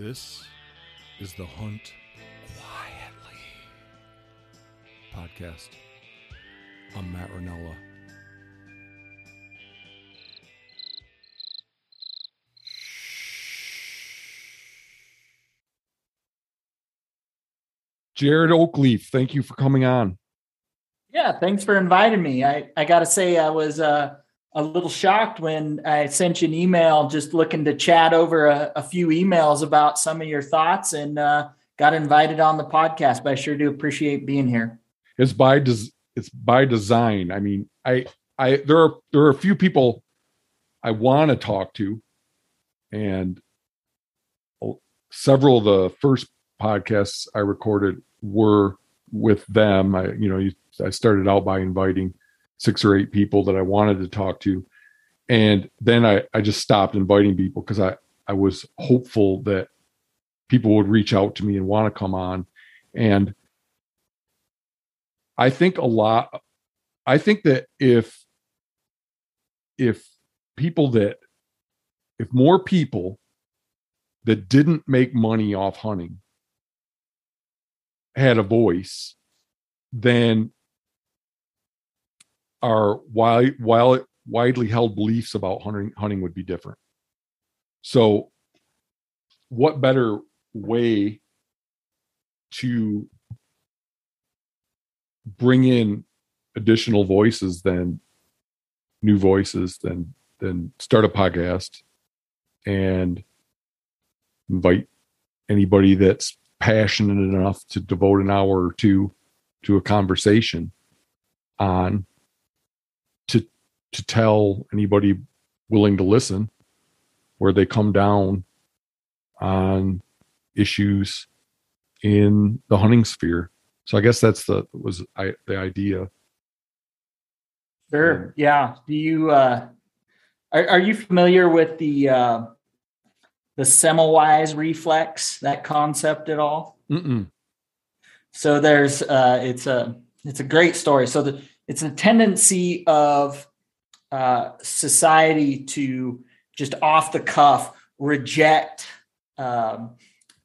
This is the Hunt Quietly podcast. I'm Matt Rinella. Jared Oakleaf, thank you for coming on. Yeah, thanks for inviting me. I, I got to say, I was uh, a little shocked when I sent you an email just looking to chat over a, a few emails about some of your thoughts and uh, got invited on the podcast. But I sure do appreciate being here. It's by des- it's by design. I mean, I I there are there are a few people I want to talk to, and several of the first podcasts I recorded were with them. I you know I started out by inviting six or eight people that I wanted to talk to. And then I, I just stopped inviting people because I, I was hopeful that people would reach out to me and want to come on. And I think a lot, I think that if, if people that, if more people that didn't make money off hunting had a voice, then our wide, wild, widely held beliefs about hunting hunting would be different. So, what better way to bring in additional voices than new voices than than start a podcast and invite anybody that's passionate enough to devote an hour or two to a conversation on to tell anybody willing to listen where they come down on issues in the hunting sphere. So I guess that's the was I, the idea. Sure. Yeah. Do you uh are, are you familiar with the uh the Semmelweis reflex, that concept at all? Mm-mm. So there's uh it's a it's a great story. So the it's a tendency of uh, society to just off the cuff reject um,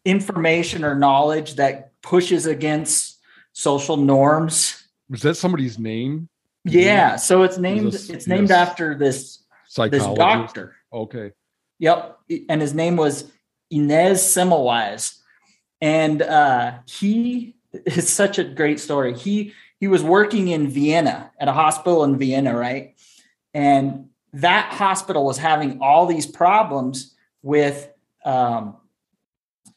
information or knowledge that pushes against social norms. Was that somebody's name? Yeah, so it's named this, it's named yes. after this this doctor. Okay. Yep, and his name was Ignaz Semmelweis, and uh, he is such a great story. He he was working in Vienna at a hospital in Vienna, right? And that hospital was having all these problems with um,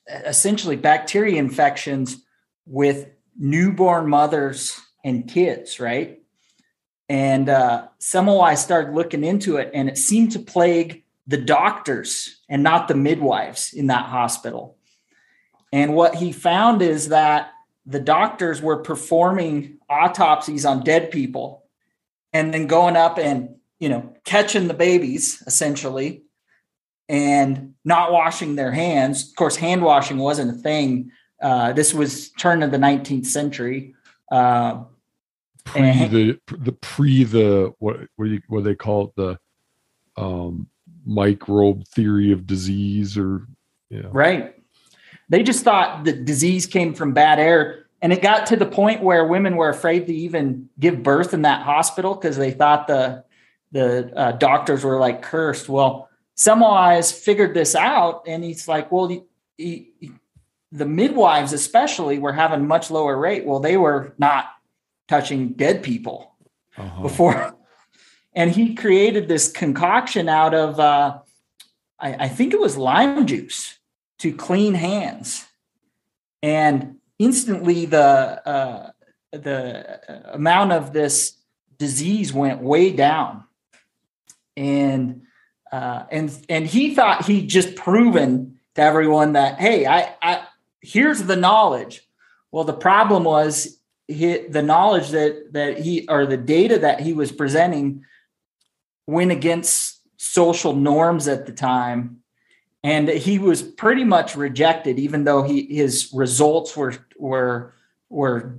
essentially bacteria infections with newborn mothers and kids, right? And uh, Semmelweis started looking into it, and it seemed to plague the doctors and not the midwives in that hospital. And what he found is that the doctors were performing autopsies on dead people and then going up and you know, catching the babies essentially and not washing their hands. Of course, hand washing wasn't a thing. Uh, this was turn of the 19th century. Uh, pre and, the the pre the what what, you, what they call it the um, microbe theory of disease or yeah. right. They just thought the disease came from bad air. And it got to the point where women were afraid to even give birth in that hospital because they thought the the uh, doctors were like cursed. Well, Semmelweis figured this out, and he's like, well, he, he, the midwives especially were having much lower rate. Well, they were not touching dead people uh-huh. before, and he created this concoction out of, uh, I, I think it was lime juice to clean hands, and instantly the uh, the amount of this disease went way down and uh, and and he thought he'd just proven to everyone that hey, I, I here's the knowledge. Well, the problem was he, the knowledge that that he or the data that he was presenting went against social norms at the time, and he was pretty much rejected, even though he his results were were were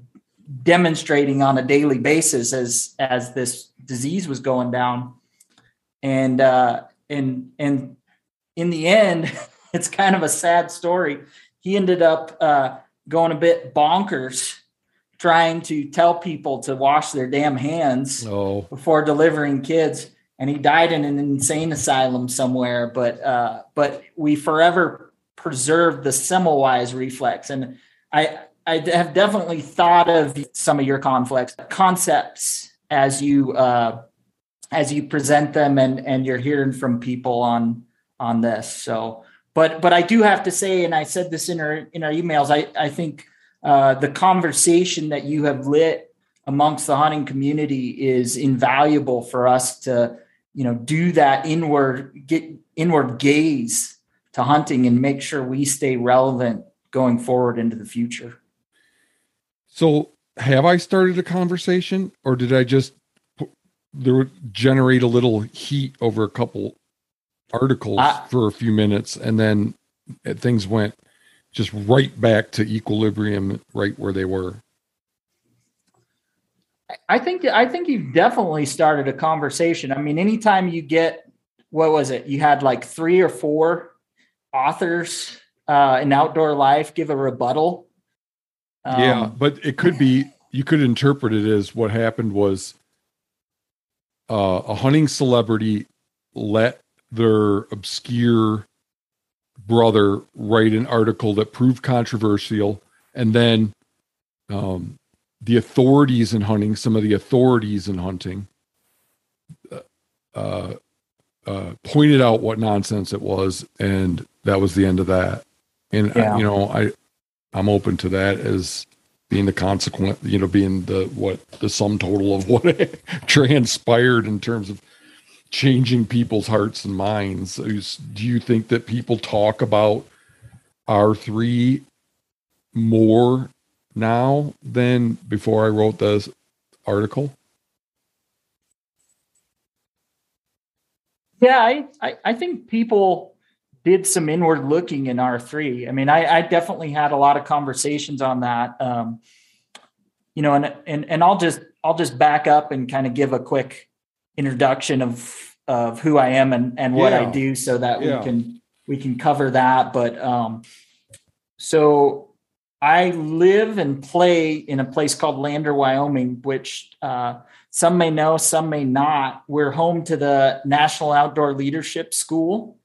demonstrating on a daily basis as as this disease was going down and uh, and and in the end, it's kind of a sad story. He ended up uh, going a bit bonkers trying to tell people to wash their damn hands Oh, before delivering kids. And he died in an insane asylum somewhere. But uh but we forever preserved the semmelweis reflex. And i i have definitely thought of some of your conflicts concepts as you uh as you present them and and you're hearing from people on on this so. But but i do have to say and i said this in our in our emails i i think uh the conversation that you have lit amongst the hunting community is invaluable for us to you know do that inward get inward gaze to hunting and make sure we stay relevant going forward into the future. So have I started a conversation, or did I just there would generate a little heat over a couple articles I- for a few minutes, and then things went just right back to equilibrium, right where they were. i think i think you've definitely started a conversation. I mean anytime you get what was it? You had like three or four authors uh in outdoor life give a rebuttal. Yeah, Um, but it could be you could interpret it as what happened was uh, a hunting celebrity let their obscure brother write an article that proved controversial, and then um, the authorities in hunting, some of the authorities in hunting, uh, uh, pointed out what nonsense it was, and that was the end of that. And uh, Yeah. you know, I I'm open to that as being the consequent, you know, being the what the sum total of what transpired in terms of changing people's hearts and minds. Do you think that people talk about R three more now than before I wrote this article? Yeah, I, I, I think people did some inward looking in R3. I mean, I, I definitely had a lot of conversations on that. Um, you know, and, and, and I'll just, I'll just back up and kind of give a quick introduction of, of who I am and, and what I do so that Yeah. we can, we can cover that. But, um, so I live and play in a place called Lander, Wyoming, which, uh, some may know, some may not. We're home to the National Outdoor Leadership School,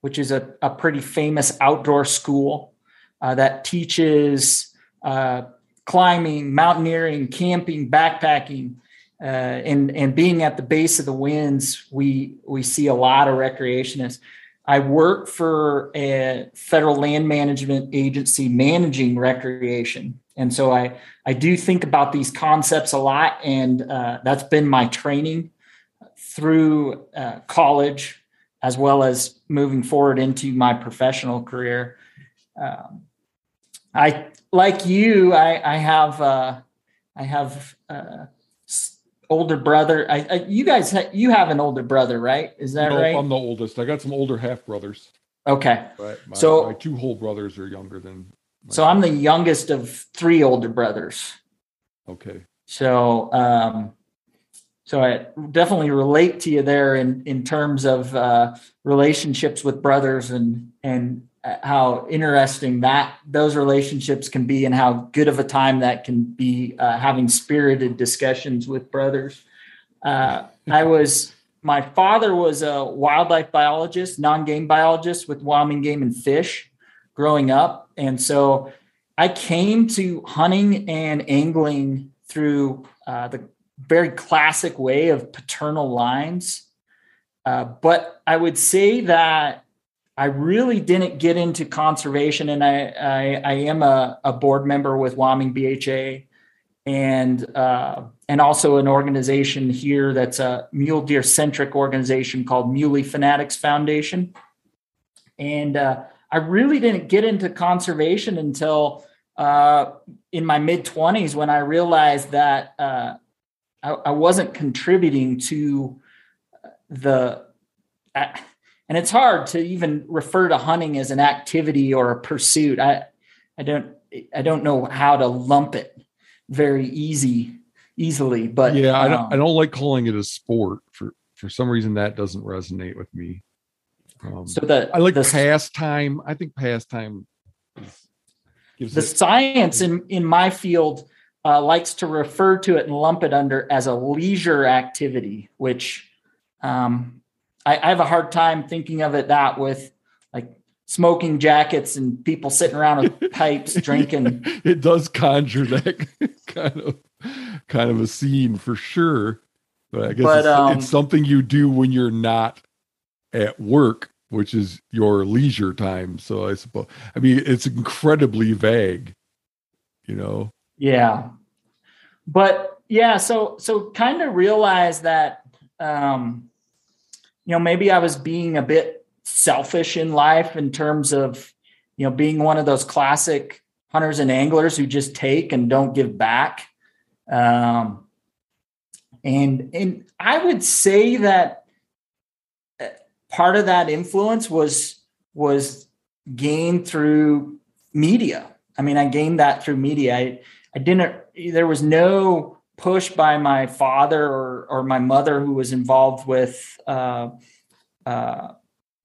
which is a, a pretty famous outdoor school uh, that teaches uh, climbing, mountaineering, camping, backpacking, uh, and and being at the base of the winds. We we see a lot of recreationists. I work for a federal land management agency managing recreation. And so I, I do think about these concepts a lot. And uh, that's been my training through uh, college, as well as moving forward into my professional career. Um, I, like you, I, I have, uh, I have, uh, older brother. I, I you guys, ha- you have an older brother, right? Is that No, right? I'm the oldest. I got some older half brothers, okay. but my, So- my two whole brothers are younger than. So I'm the youngest of three older brothers. okay. So, um, so I definitely relate to you there in, in terms of, uh, relationships with brothers and, and uh, how interesting that those relationships can be and how good of a time that can be, uh, having spirited discussions with brothers. Uh, I was, my father was a wildlife biologist, non-game biologist with Wyoming Game and Fish growing up. And so I came to hunting and angling through uh, the very classic way of paternal lines. Uh, but I would say that I really didn't get into conservation, and I I, I am a, a board member with Wyoming BHA, and uh, and also an organization here that's a mule deer centric organization called Muley Fanatics Foundation, and uh, I really didn't get into conservation until uh, in my mid 20s when I realized that uh, I, I wasn't contributing to the, and it's hard to even refer to hunting as an activity or a pursuit. I, I don't, I don't know how to lump it very easy, easily, but yeah, I don't. um, I don't like calling it a sport for for some reason that doesn't resonate with me. Um, So the I like the, pastime. I think pastime is- gives the it, science in in my field uh, likes to refer to it and lump it under as a leisure activity, which um, I, I have a hard time thinking of it that with like smoking jackets and people sitting around with pipes drinking. it does conjure that kind of kind of a scene for sure. But I guess But, it's, um, it's something you do when you're not at work, which is your leisure time. So I suppose I mean it's incredibly vague, you know. Yeah. But yeah, so so kind of realize that um you know, maybe I was being a bit selfish in life in terms of you know, being one of those classic hunters and anglers who just take and don't give back. Um and and I would say that uh, part of that influence was was gained through media. I mean, I gained that through media. I I didn't. There was no push by my father or or my mother who was involved with uh, uh,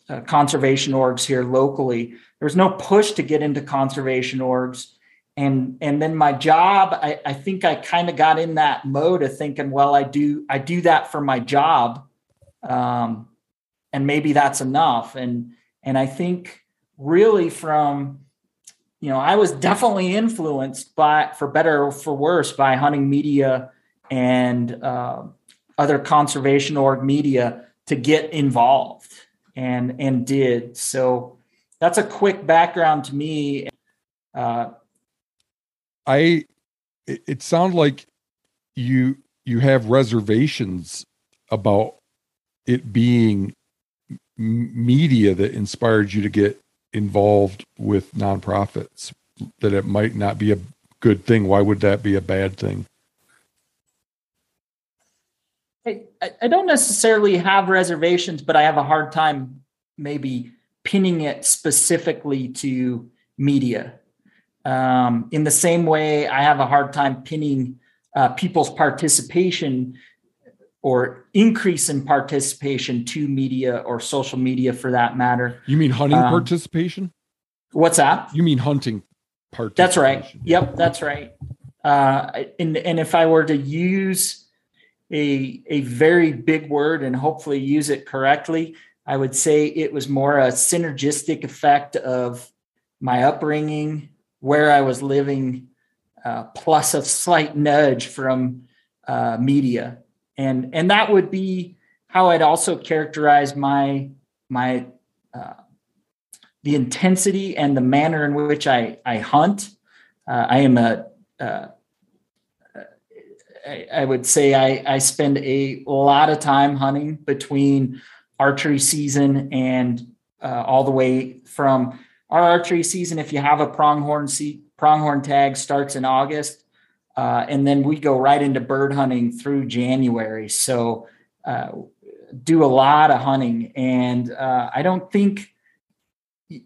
uh, conservation orgs here locally. There was no push to get into conservation orgs, and and then my job. I, I think I kind of got in that mode of thinking, well, I do I do that for my job, um, and maybe that's enough. And and I think really from you know, I was definitely influenced by, for better or for worse, by hunting media and uh, other conservation org media to get involved, and and did. So that's a quick background to me. Uh, I it, it sounds like you you have reservations about it being media that inspired you to get involved with nonprofits that it might not be a good thing why would that be a bad thing I, I don't necessarily have reservations, but I have a hard time maybe pinning it specifically to media. Um, in the same way, I have a hard time pinning uh, people's participation or increase in participation to media or social media for that matter. you mean hunting Um, participation What's that? you mean hunting participation That's right. Yep, that's right. Uh, and and if I were to use a a very big word and hopefully use it correctly, I would say it was more a synergistic effect of my upbringing, where I was living, uh, plus a slight nudge from uh, media, and and that would be how I'd also characterize my my uh, the intensity and the manner in which I I hunt. Uh, I am a uh, I, I would say I, I spend a lot of time hunting between archery season and uh, all the way from our archery season. If you have a pronghorn se- pronghorn tag starts in August, uh, and then we go right into bird hunting through January. So uh, do a lot of hunting, and uh, I don't think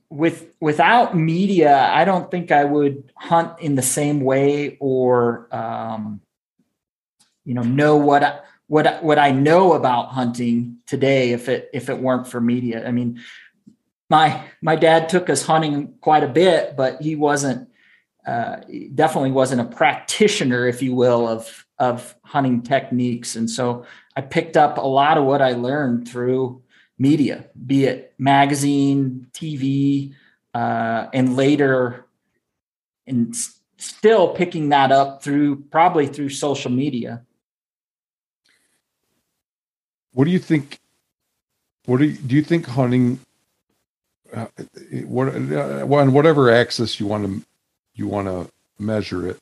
with without media, I don't think I would hunt in the same way or um, you know know what I, what what I know about hunting today if it if it weren't for media. I mean, my my dad took us hunting quite a bit, but he wasn't uh, definitely wasn't a practitioner, if you will, of of hunting techniques, and so I picked up a lot of what I learned through media, be it magazine, TV, uh, and later, and s- still picking that up through probably through social media. what do you think what do you, do you think hunting uh, what uh, on whatever axis you want to you want to measure it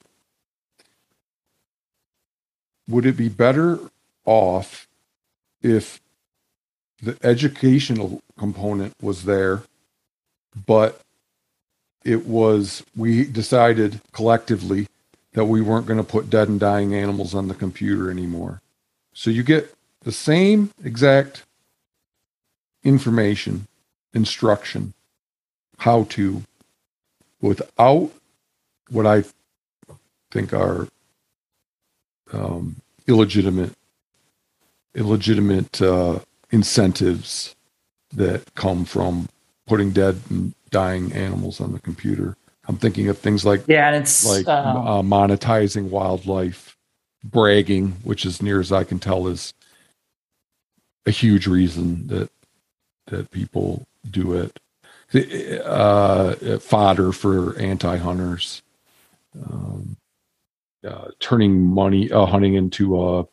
would it be better off if the educational component was there but it was we decided collectively that we weren't going to put dead and dying animals on the computer anymore? So you get the same exact information, instruction, how to, without what I think are um, illegitimate, illegitimate uh, incentives that come from putting dead and dying animals on the computer. I'm thinking of things like yeah, and it's like um, uh, monetizing wildlife, bragging, which as near as I can tell is a huge reason that that people do it. Uh, fodder for anti-hunters, um, uh, turning money uh, hunting into a,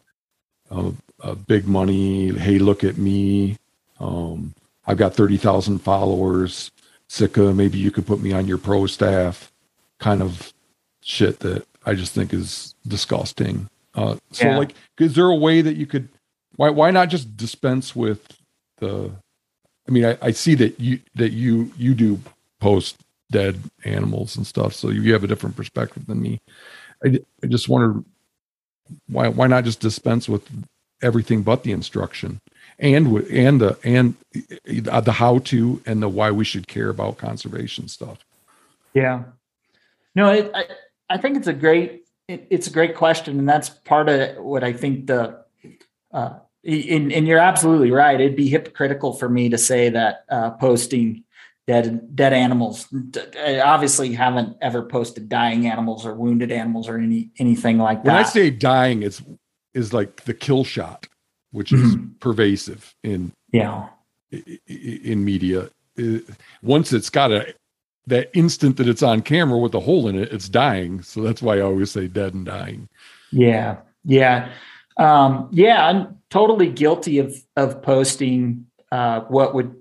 a, a, big money. Hey, look at me! Um, I've got thirty thousand followers. Sitka, maybe you could put me on your pro staff. Kind of shit that I just think is disgusting. Uh, so, yeah. like, is there a way that you could? Why why not just dispense with the I mean, I, I see that you that you you do post dead animals and stuff, so you have a different perspective than me. I, I just wonder why why not just dispense with everything but the instruction and and the and the how to and the why we should care about conservation stuff. Yeah, no, it, I I think it's a great it, it's a great question, and that's part of what I think the uh, and, and, you're absolutely right. It'd be hypocritical for me to say that uh, posting dead dead animals. I obviously haven't ever posted dying animals or wounded animals or any anything like that. When I say dying, it's is like the kill shot, which is mm-hmm. pervasive in yeah in media. Once it's got a that instant that it's on camera with a hole in it, it's dying. So that's why I always say dead and dying. Yeah, yeah. Um, yeah, I'm totally guilty of of posting uh, what would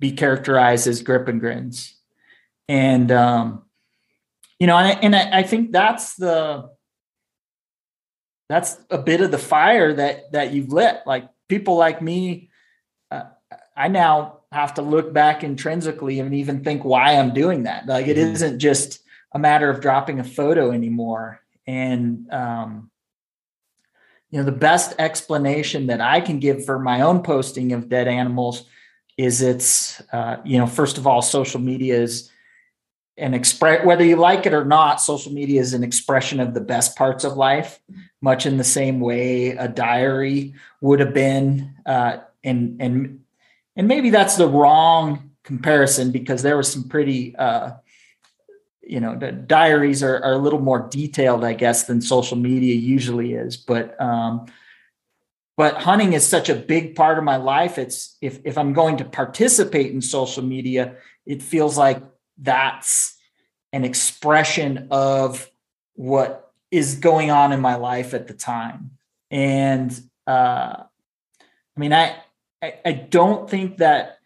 be characterized as grip and grins, and um, you know, and, I, and I, I think that's the that's a bit of the fire that that you've lit. Like people like me, uh, I now have to look back intrinsically and even think why I'm doing that. Like it mm-hmm. isn't just a matter of dropping a photo anymore. And um, you know the best explanation that i can give for my own posting of dead animals is it's uh, you know first of all social media is an express whether you like it or not social media is an expression of the best parts of life. Much in the same way a diary would have been uh, and and and maybe that's the wrong comparison because there was some pretty uh, you know the diaries are, are a little more detailed i guess than social media usually is but um but hunting is such a big part of my life. It's if if i'm going to participate in social media it feels like that's an expression of what is going on in my life at the time. And uh i mean i i, I don't think that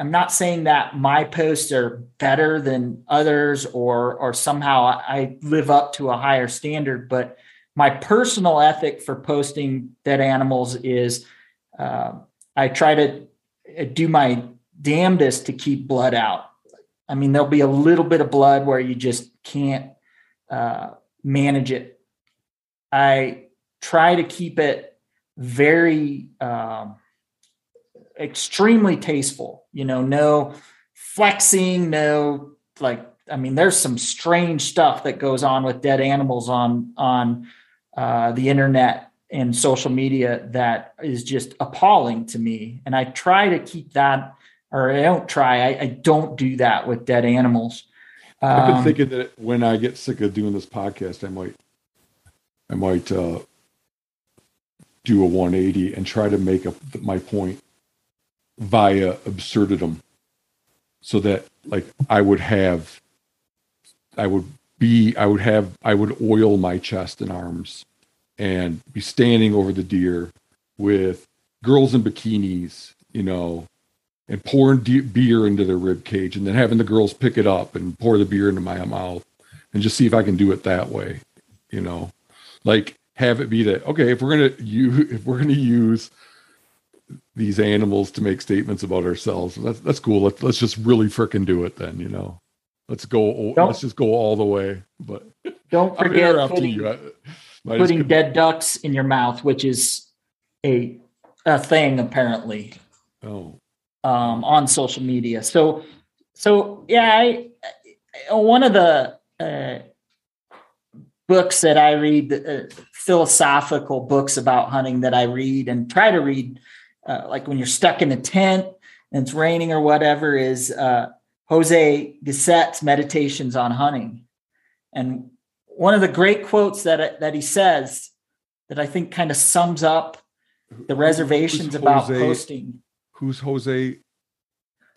I'm not saying that my posts are better than others or or somehow I live up to a higher standard, but my personal ethic for posting dead animals is uh, I try to uh, do my damnedest to keep blood out. I mean, there'll be a little bit of blood where you just can't uh, manage it. I try to keep it very um, extremely tasteful. You know, no flexing, no like. I mean, there's some strange stuff that goes on with dead animals on on uh, the internet and social media that is just appalling to me. And I try to keep that, or I don't try. I, I don't do that with dead animals. Um, I've been um, thinking that when I get sick of doing this podcast, I might, I might uh, do a 180 and try to make my point via absurdum so that like I would have I would be I would have I would oil my chest and arms and be standing over the deer with girls in bikinis, you know, and pouring de- beer into their rib cage and then having the girls pick it up and pour the beer into my mouth and just see if I can do it that way, you know. Like have it be that okay, if we're going to you if we're going to use these animals to make statements about ourselves. That's that's cool. Let's let's just really freaking do it then. You know, let's go. Don't, let's just go all the way. But don't forget putting, I, putting dead ducks in your mouth, which is a a thing apparently. Oh. Um, on social media. So so yeah, I, one of the uh, books that I read, uh, philosophical books about hunting that I read and try to read uh, like when you're stuck in a tent and it's raining or whatever is uh, Jose Gasset's Meditations on Hunting. And one of the great quotes that, that he says that I think kind of sums up the reservations about posting. Who's Jose?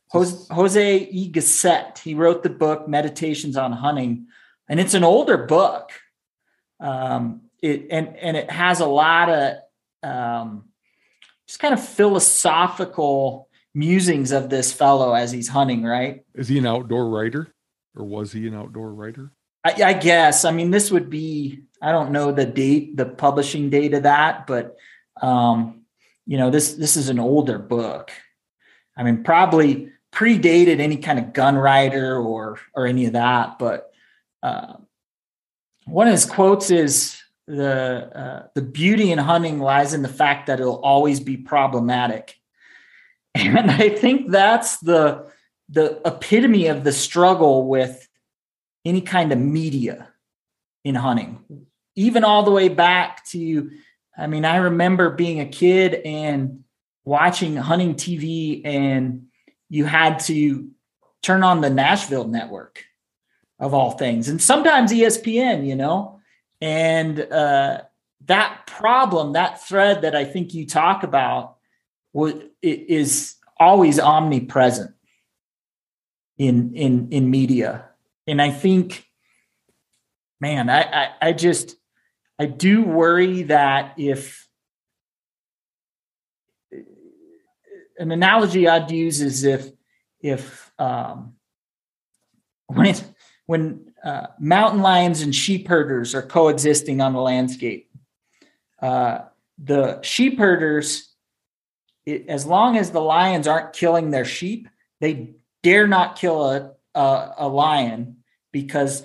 Jose, Jose E. Gasset. He wrote the book Meditations on Hunting, and it's an older book. Um, it and and it has a lot of um, just kind of philosophical musings of this fellow as he's hunting. Right? Is he an outdoor writer, or was he an outdoor writer? I, I guess. I mean, this would be. I don't know the date, the publishing date of that, but um, you know, this this is an older book. I mean, probably predated any kind of gun writer or or any of that. But uh, one of his quotes is the uh, the beauty in hunting lies in the fact that it'll always be problematic, and I think that's the the epitome of the struggle with any kind of media in hunting, even all the way back to I mean, I remember being a kid and watching hunting TV, and you had to turn on the Nashville network of all things, and sometimes ESPN, you know, and uh, that problem, that thread that I think you talk about, is always omnipresent in in in media, and I think, man, I, I, I just I do worry that if an analogy I'd use is if if um, when it, when uh, mountain lions and sheep herders are coexisting on the landscape, uh, the sheep herders, it, as long as the lions aren't killing their sheep, they dare not kill a, a, a lion because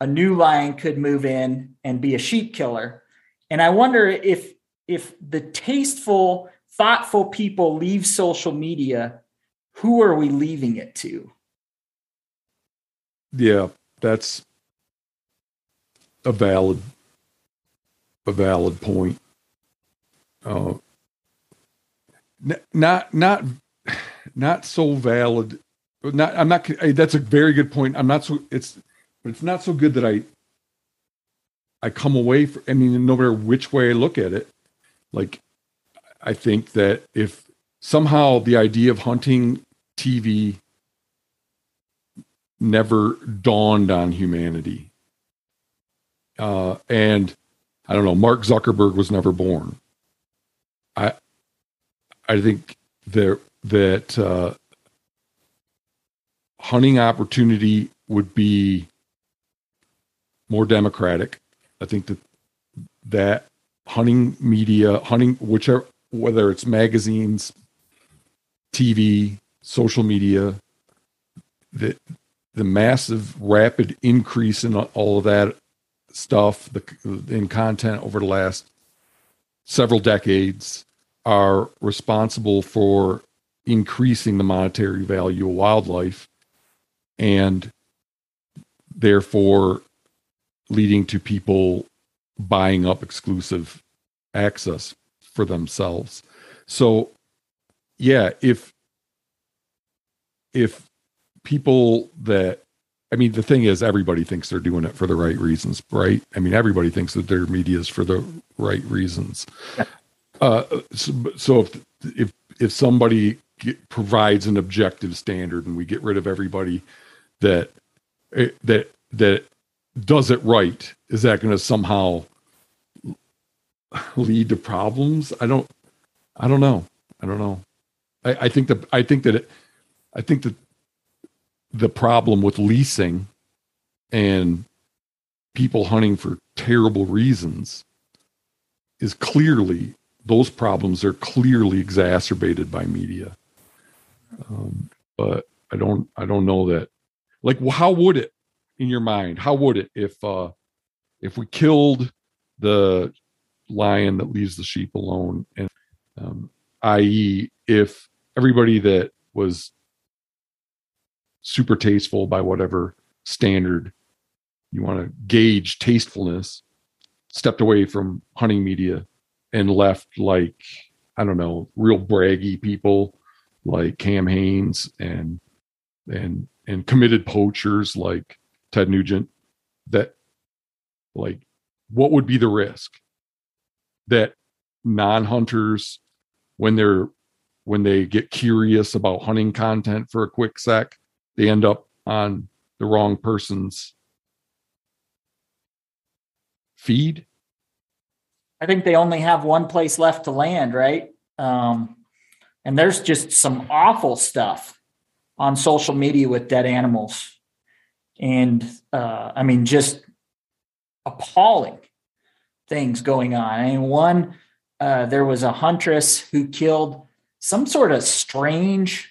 a new lion could move in and be a sheep killer. And I wonder if if the tasteful, thoughtful people leave social media, who are we leaving it to? Yeah, that's a valid a valid point. Uh, not not not so valid. Not I'm not. That's a very good point. I'm not so. It's but it's not so good that I I come away from, I mean, no matter which way I look at it, like I think that if somehow the idea of hunting TV never dawned on humanity, uh, and I don't know, Mark Zuckerberg was never born. I I think there that uh, hunting opportunity would be more democratic. I think that that hunting media, hunting whichever whether it's magazines, TV, social media, the the massive rapid increase in all of that stuff the, in content over the last several decades are responsible for increasing the monetary value of wildlife and therefore leading to people buying up exclusive access for themselves. So yeah, if if people that I mean the thing is everybody thinks they're doing it for the right reasons, right? I mean everybody thinks that their media is for the right reasons. Uh, so, so if if if somebody get, provides an objective standard and we get rid of everybody that eh, that that does it right, is that going to somehow lead to problems? I don't. I don't know. I don't know. I, I think that I think that it, I think that the problem with leasing and people hunting for terrible reasons is clearly those problems are clearly exacerbated by media. Um, but I don't I don't know that like well, how would it in your mind? How would it if uh if we killed the lion that leaves the sheep alone and um, i.e. if everybody that was super tasteful by whatever standard you want to gauge tastefulness stepped away from hunting media and left like i don't know real braggy people like Cam Hanes and and and committed poachers like Ted Nugent that like what would be the risk? That non-hunters when they're when they get curious about hunting content for a quick sec they end up on the wrong person's feed I think they only have one place left to land, right? Um, and there's just some awful stuff on social media with dead animals. And uh, I mean, just appalling things going on. I mean, one, uh, there was a huntress who killed some sort of strange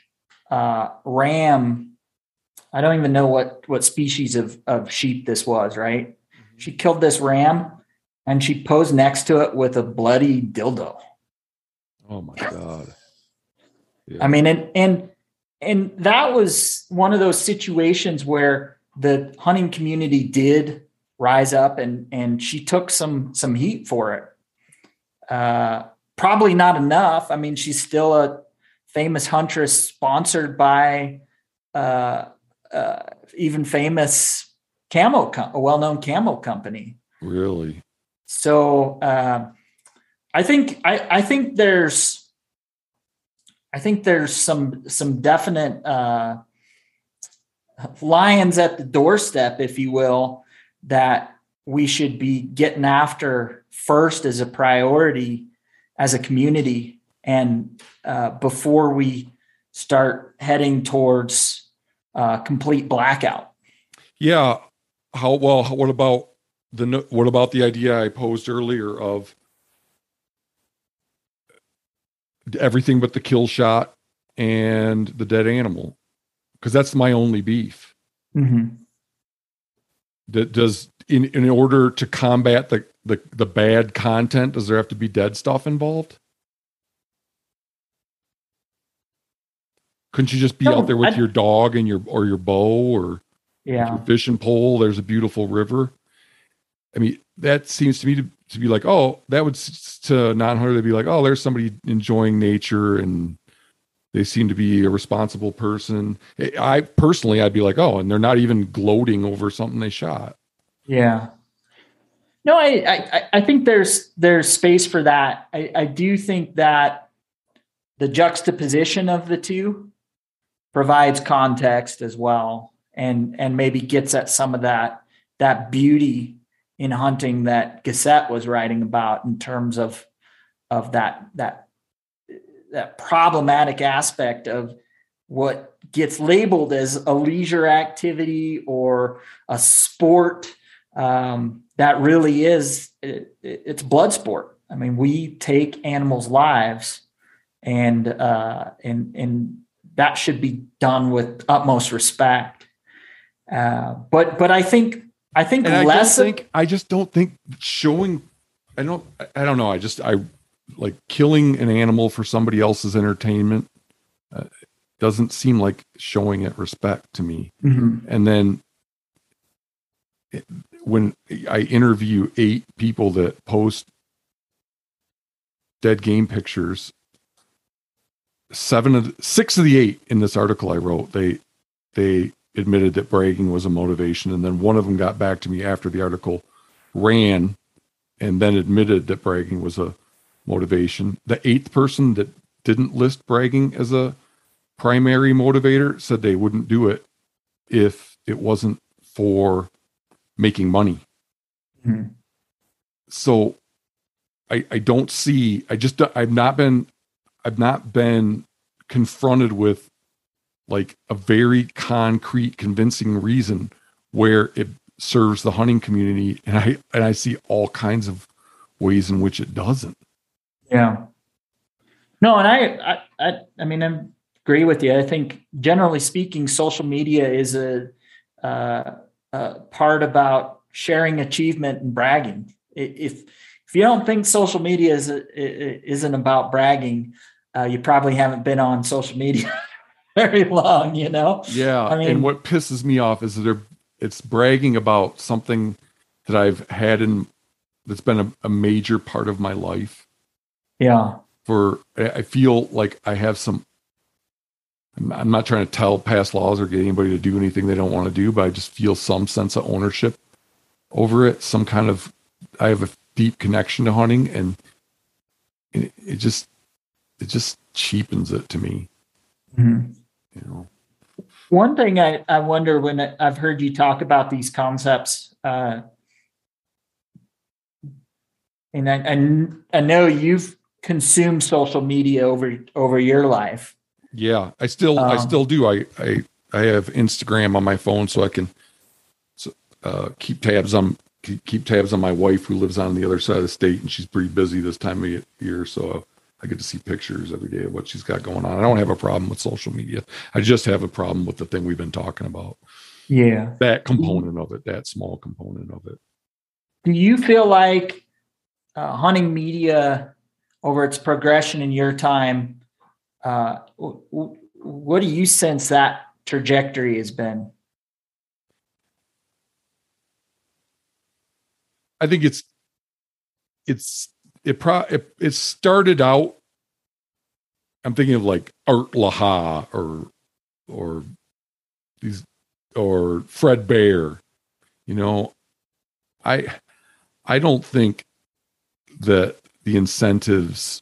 uh, ram. I don't even know what what species of of sheep this was. Right? She killed this ram, and she posed next to it with a bloody dildo. oh my god I mean, and and and that was one of those situations where the hunting community did rise up and and she took some some heat for it. Uh, probably not enough. I mean, she's still a famous huntress, sponsored by uh, uh, even famous camo, co- a well-known camo company. really So uh, I think I, I think there's I think there's some some definite uh, lions at the doorstep, if you will, that we should be getting after first as a priority as a community, and uh, before we start heading towards uh, complete blackout. Yeah. How well? What about the what about the idea I posed earlier of everything but the kill shot and the dead animal? Because that's my only beef. Mm-hmm. That does in in order to combat the the the bad content, does there have to be dead stuff involved? Couldn't you just be No, out there with I- your dog and your or your bow or Yeah. your fishing pole there's a beautiful river i mean that seems to me to, to be like oh that would to non-hunter they'd be like oh there's somebody enjoying nature and they seem to be a responsible person i I- personally i'd be like oh and they're not even gloating over something they shot Yeah. No, I, I, I think there's there's space for that. I, I do think that the juxtaposition of the two provides context as well and and maybe gets at some of that that beauty in hunting that Gasset was writing about in terms of of that that that problematic aspect of what gets labeled as a leisure activity or a sport um, that really is it, it- it's blood sport. I mean, we take animals' lives, and uh, and and that should be done with utmost respect. Uh, but but I think I think and less don't of- think i just don't think showing i don't I- i don't know i just i like killing an animal for somebody else's entertainment uh, doesn't seem like showing it respect to me Mhm. and then it- when I interview eight people that post dead game pictures, seven of the, six of the eight in this article I wrote, they they admitted that bragging was a motivation, and then one of them got back to me after the article ran, and then admitted that bragging was a motivation. The eighth person that didn't list bragging as a primary motivator said they wouldn't do it if it wasn't for making money. Mhm. So I I don't see I just I've not been I've not been confronted with like a very concrete convincing reason where it serves the hunting community and I and I see all kinds of ways in which it doesn't. Yeah. No, and I, I, I, I mean, I agree with you. I think generally speaking, social media is a, uh, part about sharing achievement and bragging. If if you don't think social media is isn't about bragging, uh, you probably haven't been on social media very long. You know. Yeah, I mean- and what pisses me off is that they're it's bragging about something that I've had in that's been a, a major part of my life. Yeah. For I feel like I have some I'm not trying to tell past laws or get anybody to do anything they don't want to do, but I just feel some sense of ownership over it. Some kind of, I have a deep connection to hunting, and it, it just, it just cheapens it to me. Mm-hmm. You know, one thing I, I wonder when I've heard you talk about these concepts, uh, and I, I, I know you've consumed social media over over your life. Yeah, I still um, I still do. I I I have Instagram on my phone so I can uh, keep tabs on keep tabs on my wife who lives on the other side of the state and she's pretty busy this time of year so I get to see pictures every day of what she's got going on. I don't have a problem with social media. I just have a problem with the thing we've been talking about. Yeah. That component of it, that small component of it. Do you feel like uh, hunting media over its progression in your time, uh, what do you sense that trajectory has been? I think it's it's it pro it, it started out i'm thinking of like art laha or or these or fred bear you know? I i don't think that the incentives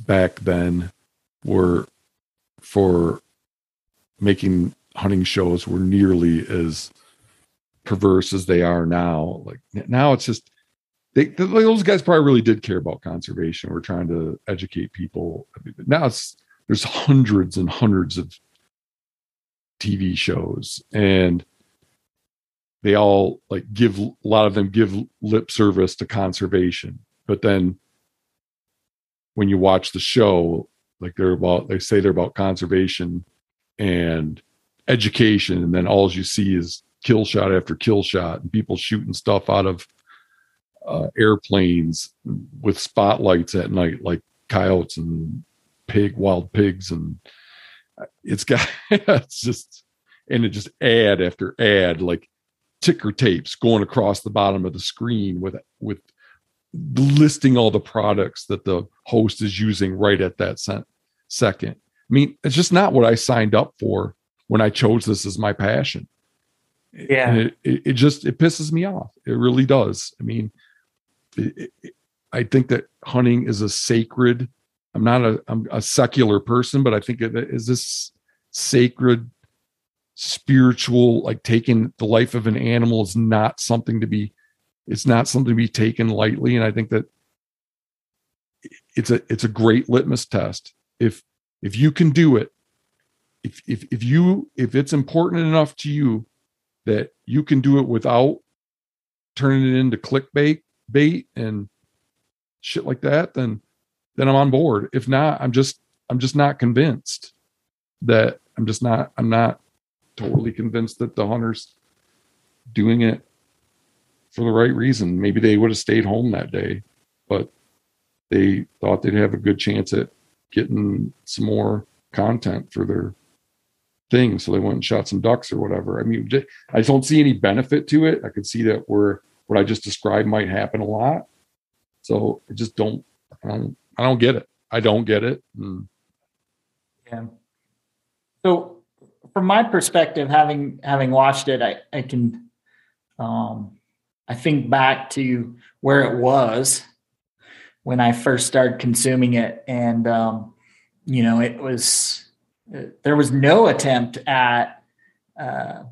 back then were for making hunting shows were nearly as perverse as they are now. Like now it's just they, those guys probably really did care about conservation. We're trying to educate people. Now it's there's hundreds and hundreds of TV shows, and they all like give a lot of them give lip service to conservation, but then when you watch the show, like they're about they say they're about conservation and education, and then all you see is kill shot after kill shot and people shooting stuff out of uh, airplanes with spotlights at night, like coyotes and pig, wild pigs, and it's got it's just and it just ad after ad, like ticker tapes going across the bottom of the screen with with listing all the products that the host is using right at that cent- second. I mean, it's just not what I signed up for when I chose this as my passion. Yeah, it, it, it, just it pisses me off. It really does. I mean, I think that hunting is a sacred. I'm not a I'm a secular person, but I think it is this sacred, spiritual. Like taking the life of an animal is not something to be. It's not something to be taken lightly, and I think that it's a it's a great litmus test. If if you can do it, if if if you if it's important enough to you that you can do it without turning it into clickbait bait and shit like that, then then I'm on board. If not, I'm just I'm just not convinced that I'm just not I'm not totally convinced that the hunters doing it for the right reason. Maybe they would have stayed home that day, but they thought they'd have a good chance at getting some more content for their thing. So they went and shot some ducks or whatever. I mean, I don't see any benefit to it. I could see that we're what I just described might happen a lot. So I just don't, I don't, I don't get it. I don't get it. And, yeah. So from my perspective, having, having watched it, I, I can, um, I think back to where it was when I first started consuming it. And, um, you know, it was, there was no attempt at, uh,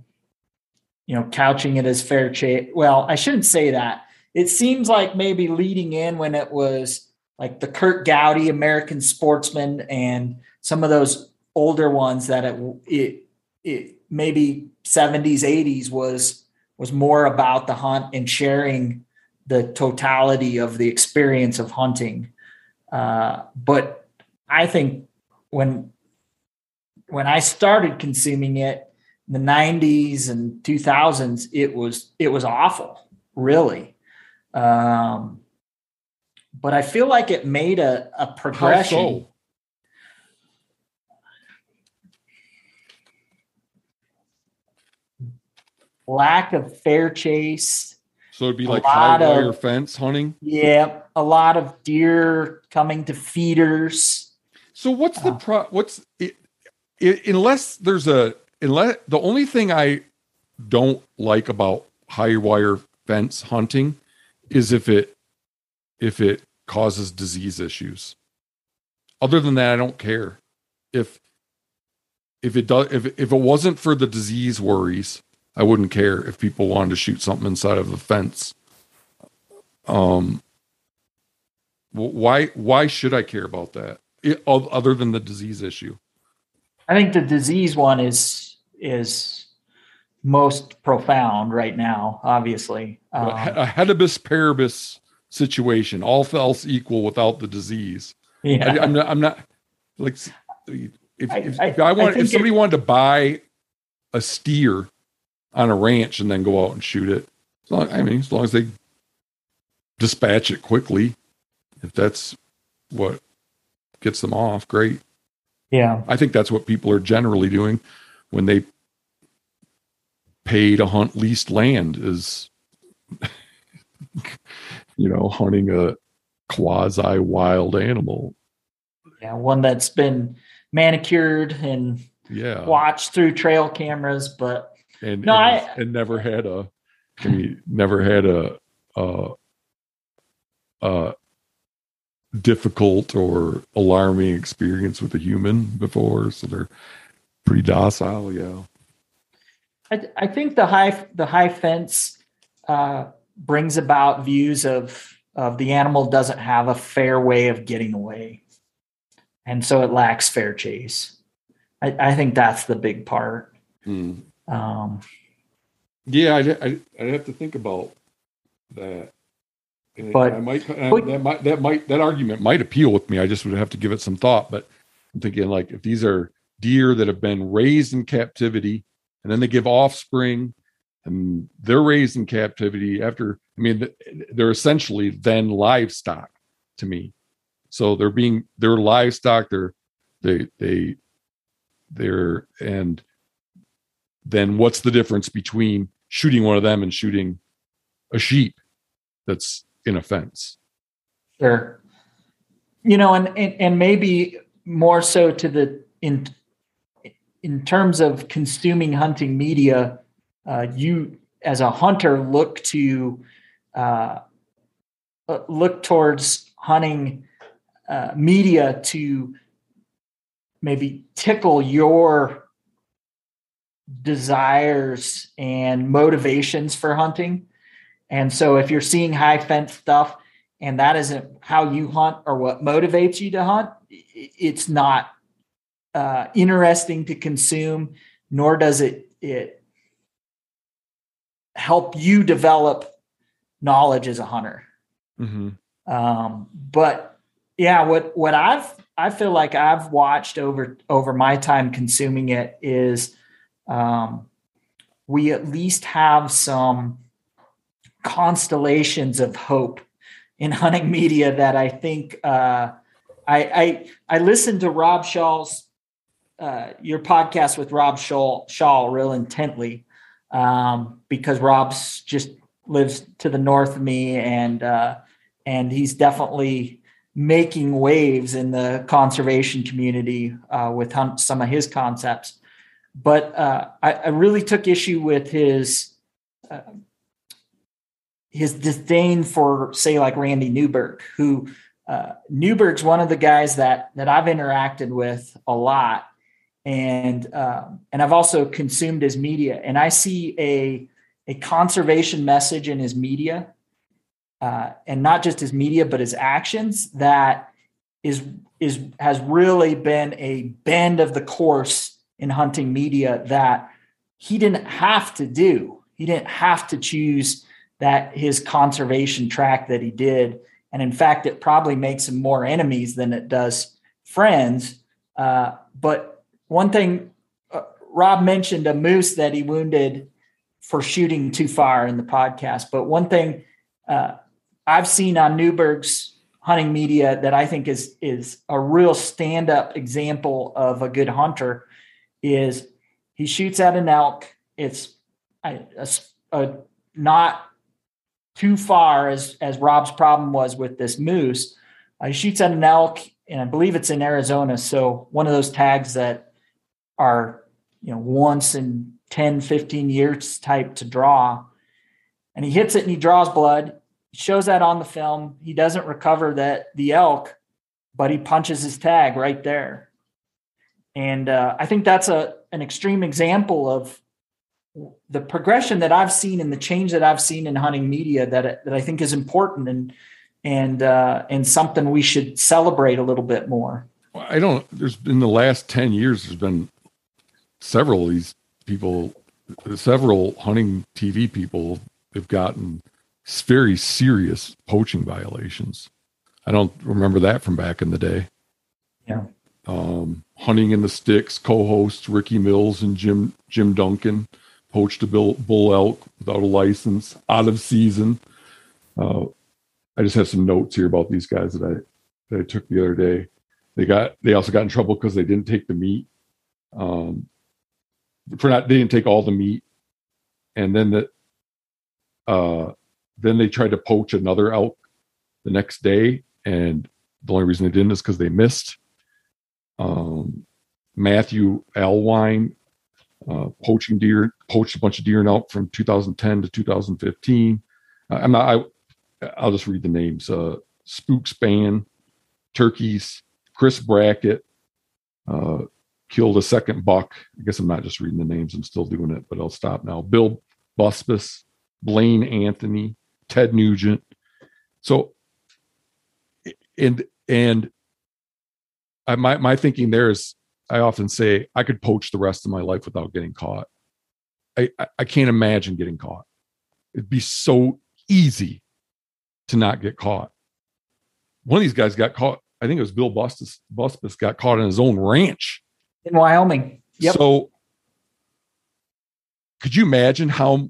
you know, couching it as fair chase. Well, I shouldn't say that. It seems like maybe leading in when it was like the Curt Gowdy American Sportsman and some of those older ones that it, it, it maybe 70s 80s was was more about the hunt and sharing the totality of the experience of hunting uh, but i think when when i started consuming it the 90s and 2000s it was it was awful really. Um, but i feel like it made a, a progression. So? lack of fair chase. So it'd be like high wire of, fence hunting? Yeah a lot of deer coming to feeders. So what's the uh, pro what's it it, unless there's a unless the only thing I don't like about high wire fence hunting is if it if it causes disease issues. Other than that, I don't care. If if it does if if it wasn't for the disease worries, I wouldn't care if people wanted to shoot something inside of a fence. Um why why should I care about that? It, other than the disease issue. I think the disease one is is most profound right now. Obviously, um, a ceteris paribus situation, all else equal without the disease. Yeah, I, am not. I'm not like if, I, if, if I, want if somebody it, wanted to buy a steer on a ranch and then go out and shoot it. Long, I mean, as long as they dispatch it quickly, if that's what gets them off, great. Yeah. I think that's what people are generally doing when they pay to hunt leased land is you know, hunting a quasi wild animal. Yeah, one that's been manicured and yeah watched through trail cameras, but and no, and, I and never had a I mean, never had a uh uh difficult or alarming experience with a human before, so they're pretty docile. Yeah, I, I think the high the high fence uh, brings about views of of the animal doesn't have a fair way of getting away, and so it lacks fair chase. I, I think that's the big part. Hmm. Um, yeah, I, I I have to think about that. And but I might, but, that might that might that argument might appeal with me. I just would have to give it some thought. But I'm thinking like if these are deer that have been raised in captivity and then they give offspring and they're raised in captivity after i mean they're essentially then livestock to me. So they're being they're livestock they're they they they're and then what's the difference between shooting one of them and shooting a sheep that's in a fence? Sure. You know and and, and maybe more so to the in in terms of consuming hunting media, uh, you as a hunter look to uh, uh, look towards hunting uh, media to maybe tickle your desires and motivations for hunting. And so if you're seeing high fence stuff and that isn't how you hunt or what motivates you to hunt, it's not uh, interesting to consume, nor does it it help you develop knowledge as a hunter. Mm-hmm. Um, but yeah, what what I've I feel like I've watched over over my time consuming it is um, we at least have some constellations of hope in hunting media that I think uh, I, I I listened to Rob Shaul's uh, your podcast with Rob Shaul, Shaul real intently um, because Rob's just lives to the north of me and uh, and he's definitely making waves in the conservation community uh, with some of his concepts. But uh, I, I, really took issue with his uh, his disdain for, say, like Randy Newberg, who uh, Newberg's one of the guys that that I've interacted with a lot, and um, and I've also consumed his media, and I see a a conservation message in his media, uh, and not just his media, but his actions that is is has really been a bend of the course in hunting media that he didn't have to do. He didn't have to choose that his conservation track that he did, and in fact, it probably makes him more enemies than it does friends. Uh, but one thing uh, Rob mentioned a moose that he wounded for shooting too far in the podcast, but one thing uh, I've seen on Newberg's hunting media that I think is is a real stand up example of a good hunter is he shoots at an elk. It's a, a, a not too far as as Rob's problem was with this moose. Uh, he shoots at an elk, and I believe it's in Arizona. So one of those tags that are you know once in 10 15 years type to draw. And he hits it and he draws blood. He shows that on the film. He doesn't recover that the elk but he punches his tag right there. And uh, i think that's a an extreme example of the progression that i've seen and the change that i've seen in hunting media that, that i think is important and and uh, and something we should celebrate a little bit more. I don't. There's in the last ten years, there's been several of these people, several hunting TV people have gotten very serious poaching violations. I don't remember that from back in the day. Yeah. Um, hunting in the sticks co-hosts Ricky Mills and Jim Jim Duncan poached a bull, bull elk without a license out of season. Uh, I just have some notes here about these guys that I that I took the other day. They got they also got in trouble because they didn't take the meat. Um, for not they didn't take all the meat, and then the uh, then they tried to poach another elk the next day, and the only reason they didn't is because they missed. Um, Matthew Alwine uh, poaching deer, poached a bunch of deer and elk from 2010 to 2015. Uh, I'm not. I, I'll just read the names. Uh, Spook Spann, Turkeys, Chris Brackett, uh, killed a second buck. I guess I'm not just reading the names, I'm still doing it, but I'll stop now. Bill Busbice, Blaine Anthony, Ted Nugent. So, and, and I, my, my thinking there is, I often say I could poach the rest of my life without getting caught. I, I, I can't imagine getting caught. It'd be so easy to not get caught. One of these guys got caught. I think it was Bill Busbice, Busbice got caught in his own ranch in Wyoming. Yep. So could you imagine how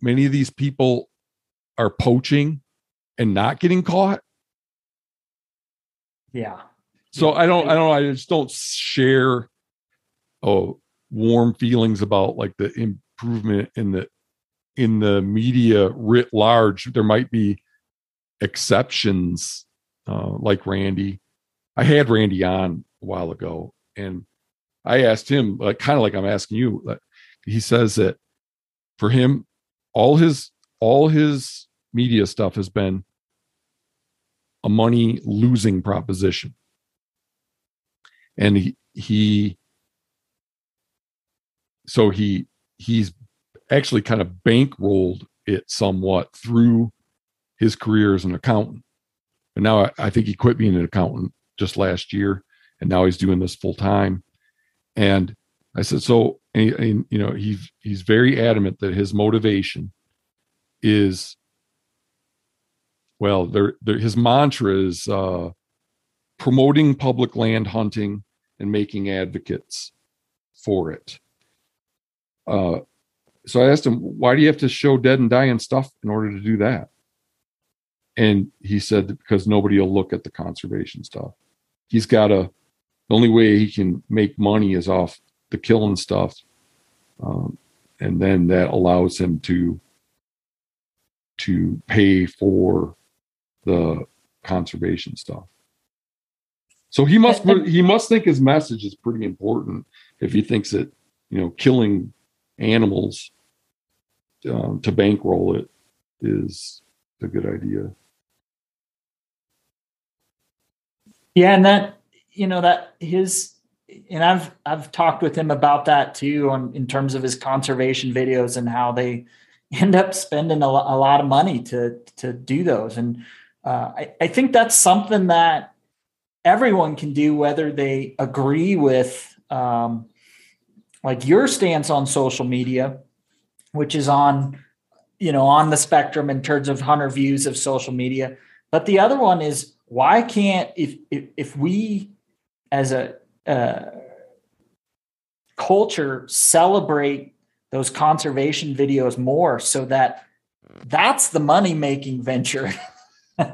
many of these people are poaching and not getting caught? Yeah. So I don't I don't I just don't share oh warm feelings about like the improvement in the in the media writ large. There might be exceptions uh, like Randy. I had Randy on a while ago and I asked him, like, kind of like I'm asking you. Like, he says that for him, all his all his media stuff has been a money losing proposition, and he he so he he's actually kind of bankrolled it somewhat through his career as an accountant. And now I, I think he quit being an accountant just last year, and now he's doing this full time. And I said, so, and, and, you know, he's he's very adamant that his motivation is, well, there, his mantra is uh, promoting public land hunting and making advocates for it. Uh, so I asked him, why do you have to show dead and dying stuff in order to do that? And he said, because nobody will look at the conservation stuff. He's got to the only way he can make money is off the killing stuff. Um, and then that allows him to to pay for the conservation stuff. So he must he must think his message is pretty important if he thinks that you know killing animals um, to bankroll it is a good idea. Yeah, and that you know that his and I've I've talked with him about that too on in terms of his conservation videos and how they end up spending a, a lot of money to to do those. And uh, I, I think that's something that everyone can do whether they agree with um, like your stance on social media which is on you know on the spectrum in terms of hunter views of social media. But the other one is why can't if if, if we as a uh, culture celebrate those conservation videos more so that that's the money making venture.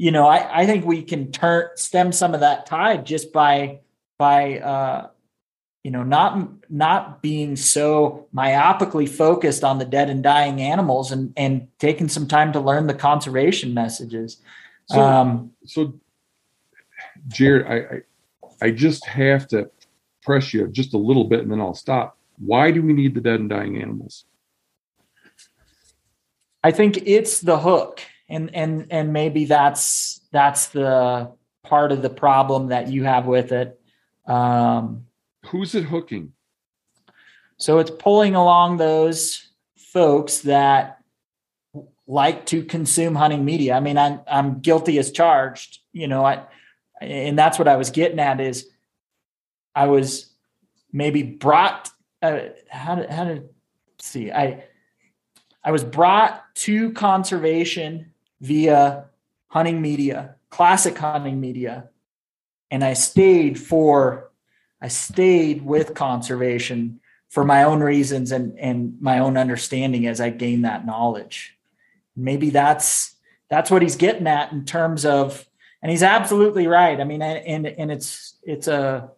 You know I, I think we can turn stem some of that tide just by by uh you know not not being so myopically focused on the dead and dying animals and and taking some time to learn the conservation messages. So, um so jared I, I I just have to press you just a little bit and then I'll stop. Why do we need the dead and dying animals? I think it's the hook. And and and maybe that's that's the part of the problem that you have with it. Um, Who's it hooking? So it's pulling along those folks that like to consume hunting media. I mean, I'm I'm guilty as charged. You know, I and that's what I was getting at is I was maybe brought. Uh, how did how did see I I was brought to conservation via hunting media, classic hunting media, and I stayed for I stayed with conservation for my own reasons and and my own understanding as I gained that knowledge. Maybe that's that's what he's getting at in terms of and he's absolutely right. I mean and and it's it's a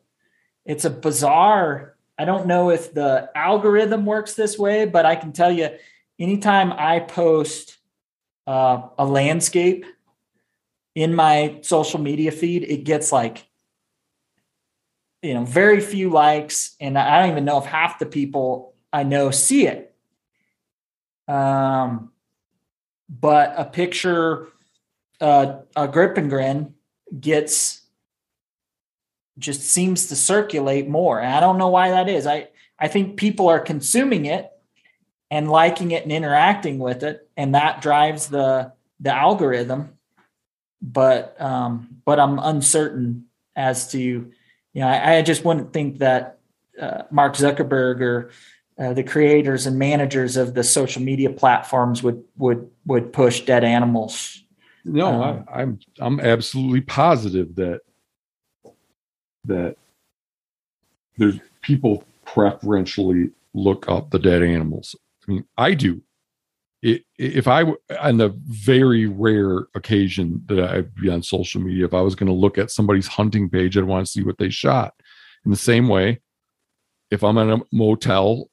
it's a bizarre I don't know if the algorithm works this way, but I can tell you anytime I post uh, a landscape in my social media feed, it gets like you know very few likes and i don't even know if half the people i know see it um but a picture uh, and grin gets just seems to circulate more and i don't know why that is i i think people are consuming it and liking it and interacting with it and that drives the the algorithm but um but i'm uncertain as to you know, I, I just wouldn't think that uh, Mark Zuckerberg or uh, the creators and managers of the social media platforms would would would push dead animals. No, um, I, I'm I'm absolutely positive that that there's people preferentially look up the dead animals. I mean, I do it, if I, on the very rare occasion that I'd be on social media, if I was going to look at somebody's hunting page, I'd want to see what they shot. In the same way, if I'm in a motel,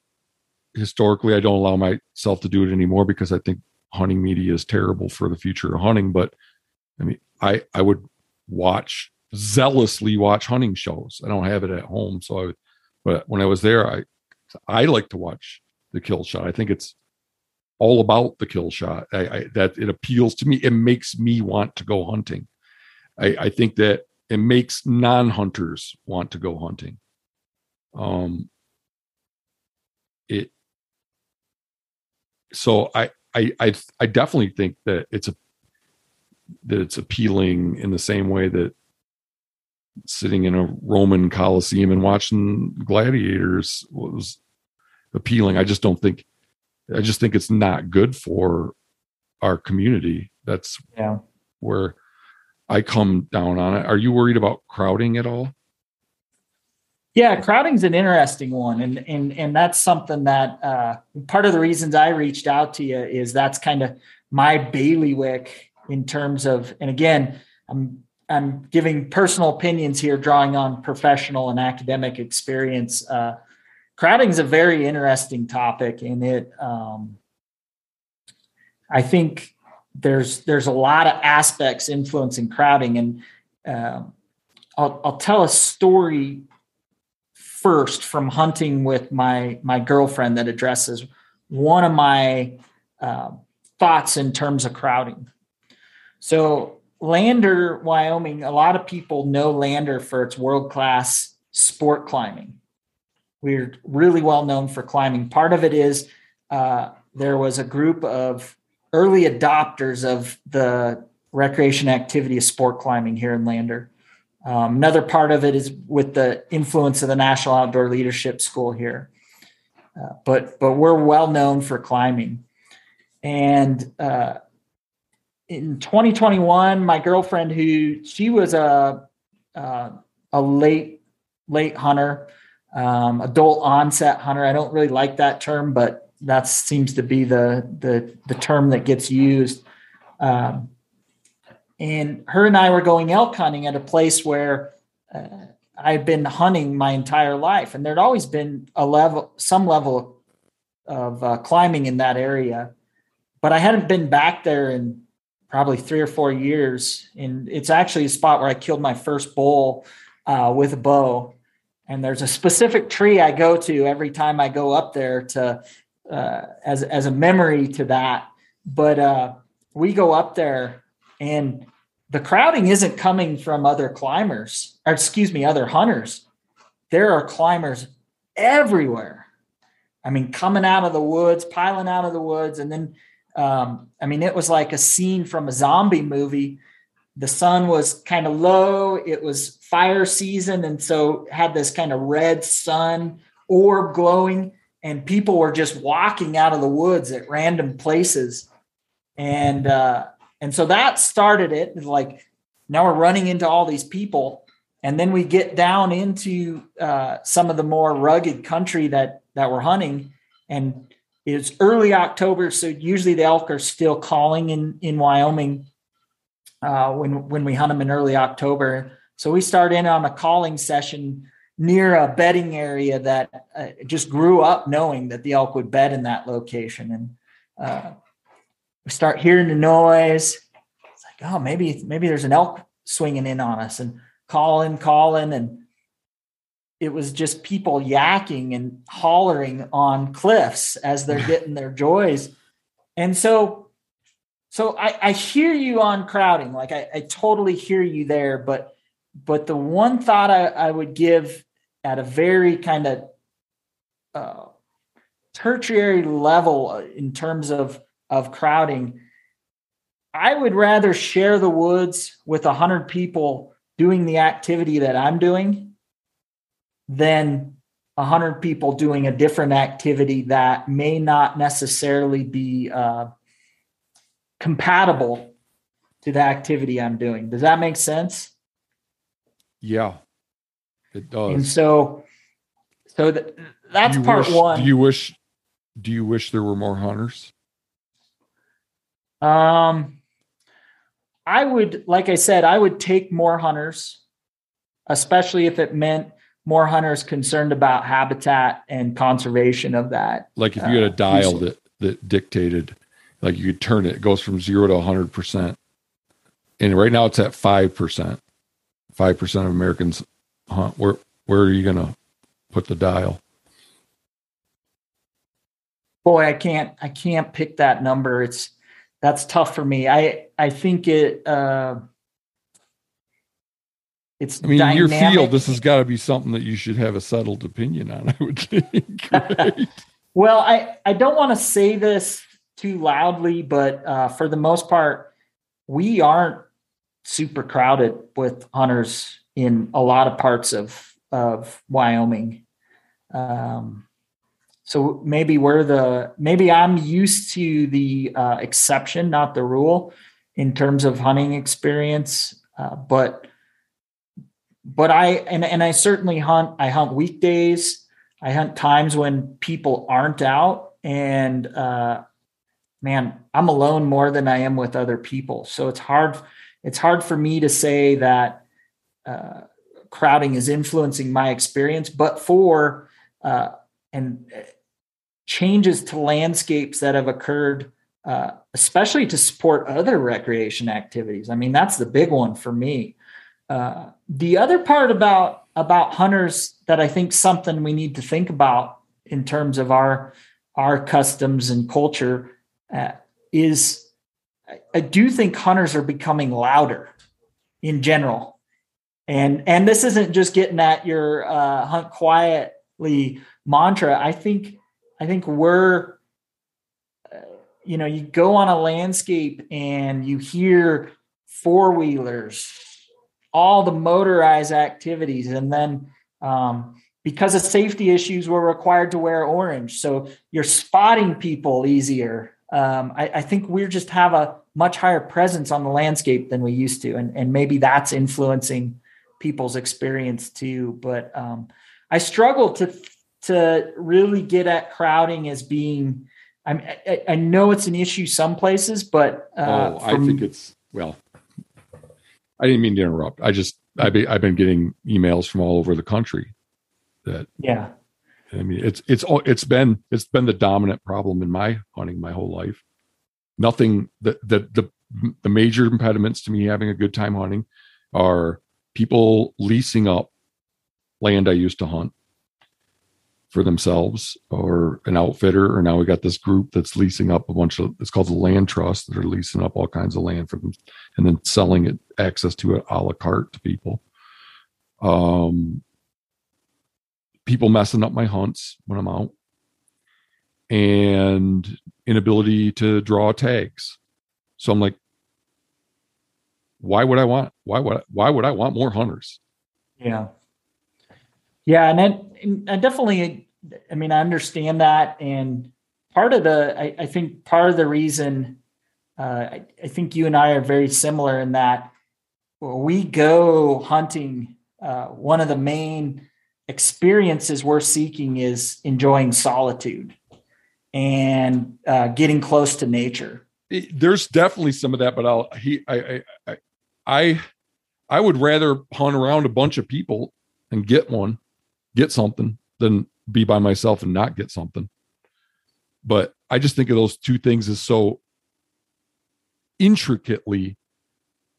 historically, I don't allow myself to do it anymore because I think hunting media is terrible for the future of hunting. But I mean, I, I would watch zealously watch hunting shows. I don't have it at home. So I, would, but when I was there, I, I like to watch the kill shot. I think it's all about the kill shot. I, I, that it appeals to me. It makes me want to go hunting. I, I think that it makes non-hunters want to go hunting. Um, it. So I, I, I, I definitely think that it's a that it's appealing in the same way that sitting in a Roman Colosseum and watching gladiators was appealing. I just don't think I just think it's not good for our community. That's yeah. where I come down on it. Are you worried about crowding at all? Yeah, crowding's an interesting one, and and and that's something that uh, part of the reasons I reached out to you is that's kind of my bailiwick in terms of, and again, I'm I'm giving personal opinions here, drawing on professional and academic experience. Uh, crowding is a very interesting topic and it um, i think there's there's a lot of aspects influencing crowding and um, I'll, I'll tell a story first from hunting with my my girlfriend that addresses one of my uh, thoughts in terms of crowding so lander wyoming a lot of people know lander for its world class sport climbing we're really well known for climbing. Part of it is uh, there was a group of early adopters of the recreation activity of sport climbing here in Lander. Um, another part of it is with the influence of the National Outdoor Leadership School here. Uh, but but we're well known for climbing. And uh, in 2021, my girlfriend, who she was a uh, a late late hunter, um, adult onset hunter. I don't really like that term, but that seems to be the the, the term that gets used. Um, and her and I were going elk hunting at a place where uh, I've been hunting my entire life, and there'd always been a level, some level of uh, climbing in that area, but I hadn't been back there in probably three or four years. And it's actually a spot where I killed my first bull uh, with a bow and there's a specific tree I go to every time I go up there to uh, as as a memory to that. But uh, we go up there, and the crowding isn't coming from other climbers, or excuse me, other hunters. There are climbers everywhere. I mean, coming out of the woods, piling out of the woods, and then um, I mean, it was like a scene from a zombie movie. The sun was kind of low. It was fire season, and so had this kind of red sun orb glowing, and people were just walking out of the woods at random places, and uh, and so that started it. Like now we're running into all these people, and then we get down into uh, some of the more rugged country that that we're hunting, and it's early October, so usually the elk are still calling in in Wyoming uh, when when we hunt them in early October. So we start in on a calling session near a bedding area that uh, just grew up knowing that the elk would bed in that location, and uh, we start hearing the noise. It's like, oh, maybe maybe there's an elk swinging in on us, and calling, calling, and it was just people yakking and hollering on cliffs as they're getting their joys. And so, so I, I hear you on crowding, like I, I, totally hear you there, but, but the one thought I, I would give at a very kind of uh, tertiary level in terms of, of crowding, I would rather share the woods with a hundred people doing the activity that I'm doing than 100 people doing a different activity that may not necessarily be uh, compatible to the activity I'm doing. Does that make sense? Yeah, it does. And so, so th- that's part wish, one. Do you wish? Do you wish there were more hunters? Um, I would, like I said, I would take more hunters, especially if it meant more hunters concerned about habitat and conservation of that. Like if you had a uh, dial that that dictated, like you could turn it, it goes from zero to hundred percent, and right now it's at five percent. Five percent of Americans hunt. Where where are you going to put the dial? Boy, I can't I can't pick that number. It's that's tough for me. I I think it. Uh, it's I mean, dynamic. your field, this has got to be something that you should have a settled opinion on, I would think. Right? well, I, I don't want to say this too loudly, but uh, for the most part, we aren't super crowded with hunters in a lot of parts of, of Wyoming. Um, so maybe we're the, maybe I'm used to the uh, exception, not the rule in terms of hunting experience. Uh, but but I and and I certainly hunt. I hunt weekdays. I hunt times when people aren't out, and uh, man, I'm alone more than I am with other people. So it's hard. It's hard for me to say that uh, crowding is influencing my experience, but for uh, and changes to landscapes that have occurred, uh, especially to support other recreation activities. I mean, that's the big one for me. Uh, the other part about about hunters that I think something we need to think about in terms of our our customs and culture uh, is I, I do think hunters are becoming louder in general, and and this isn't just getting at your uh, hunt quietly mantra. I think I think we're uh, you know you go on a landscape and you hear four wheelers all the motorized activities. And then um, because of safety issues, we're required to wear orange. So you're spotting people easier. Um, I, I, think we just have a much higher presence on the landscape than we used to. And, and maybe that's influencing people's experience too. But um, I struggle to, to really get at crowding as being, I, I know it's an issue some places, but uh, oh, I think it's well, I didn't mean to interrupt. I just I've been, I've been getting emails from all over the country that yeah. I mean, it's it's all it's been it's been the dominant problem in my hunting my whole life. Nothing that the the the major impediments to me having a good time hunting are people leasing up land I used to hunt for themselves or an outfitter, or now we got this group that's leasing up a bunch of it's called the land trust that are leasing up all kinds of land for them and then selling it access to it a la carte to people. Um people messing up my hunts when I'm out and inability to draw tags. So I'm like, why would I want why would why would I want more hunters? Yeah. Yeah, and then I definitely I mean I understand that and part of the I, I think part of the reason uh, I, I, think you and I are very similar in that we go hunting. Uh, one of the main experiences we're seeking is enjoying solitude and uh, getting close to nature. There's definitely some of that, but I'll he I I I I would rather hunt around a bunch of people and get one, get something, than be by myself and not get something. But I just think of those two things as so intricately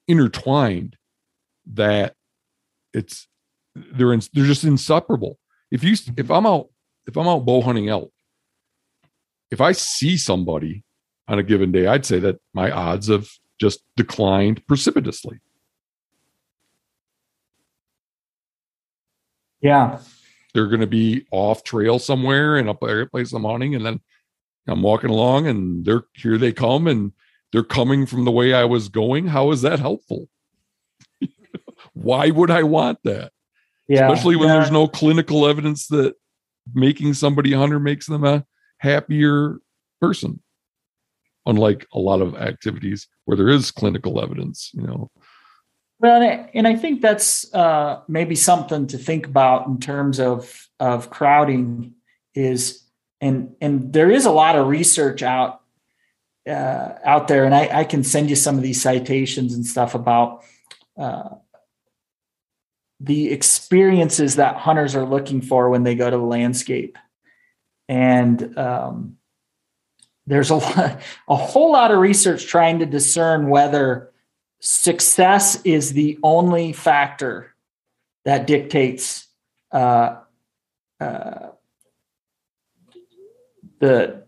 intertwined that it's they're in, they're just inseparable. If you if I'm out if I'm out bow hunting elk, if I see somebody on a given day, I'd say that my odds have just declined precipitously. Yeah. They're going to be off trail somewhere in a place I'm hunting, and then I'm walking along, and they're here. They come, and they're coming from the way I was going. How is that helpful? Why would I want that? Yeah, especially when yeah. there's no clinical evidence that making somebody a hunter makes them a happier person unlike a lot of activities where there is clinical evidence you know well and i think that's uh, maybe something to think about in terms of of crowding is and and there is a lot of research out uh, out there and I, I can send you some of these citations and stuff about uh, the experiences that hunters are looking for when they go to the landscape. And um, there's a lot, a whole lot of research trying to discern whether success is the only factor that dictates uh, uh, the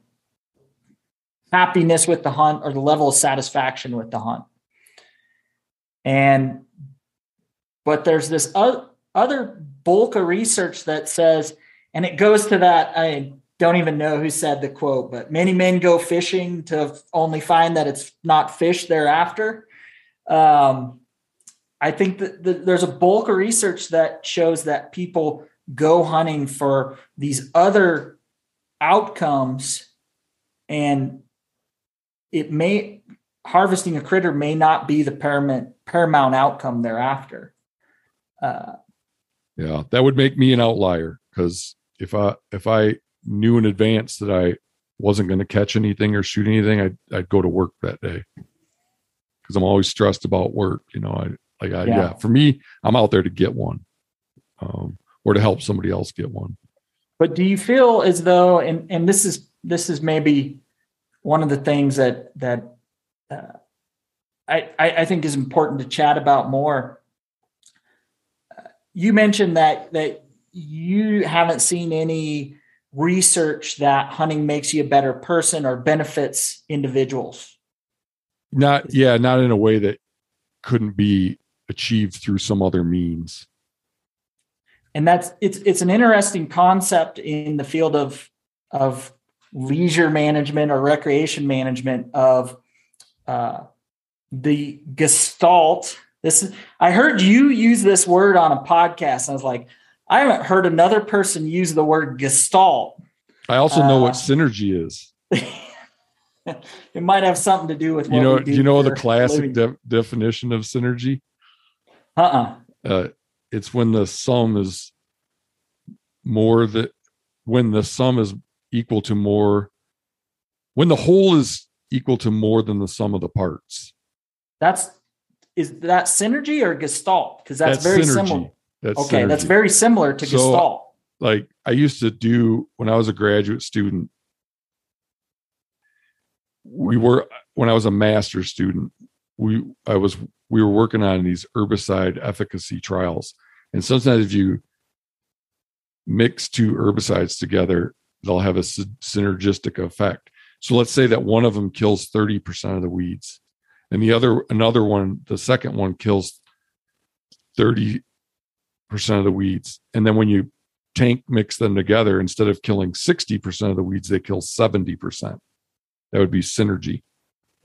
happiness with the hunt or the level of satisfaction with the hunt. And but there's this other bulk of research that says, and it goes to that. I don't even know who said the quote, but many men go fishing to only find that it's not fish thereafter. Um, I think that the, there's a bulk of research that shows that people go hunting for these other outcomes, and it may harvesting a critter may not be the paramount paramount outcome thereafter. Uh, yeah, that would make me an outlier because if I if I knew in advance that I wasn't going to catch anything or shoot anything, I'd, I'd go to work that day because I'm always stressed about work. You know, I like, I, yeah. yeah. for me, I'm out there to get one um, or to help somebody else get one. But do you feel as though, and, and this is, this is maybe one of the things that, that, uh, I, I think is important to chat about more. You mentioned that that you haven't seen any research that hunting makes you a better person or benefits individuals? Not, yeah, not in a way that couldn't be achieved through some other means. And that's it's it's an interesting concept in the field of of leisure management or recreation management of uh, the gestalt. This is I heard you use this word on a podcast. I was like, I haven't heard another person use the word gestalt. I also know uh, what synergy is. it might have something to do with you know. Do you know the classic de- definition of synergy? Uh-uh. Uh, it's when the sum is more that when the sum is equal to more when the whole is equal to more than the sum of the parts. That's is that synergy or gestalt? Because that's, that's, very synergy. similar. That's okay. Synergy. That's very similar to so, Gestalt. Like I used to do when I was a graduate student. We were when I was a master student. We I was we were working on these herbicide efficacy trials, and sometimes if you mix two herbicides together, they'll have a synergistic effect. So let's say that one of them kills 30% of the weeds and the other another one, the second one kills 30% of the weeds. And then when you tank mix them together, instead of killing 60% of the weeds, they kill 70%. That would be synergy.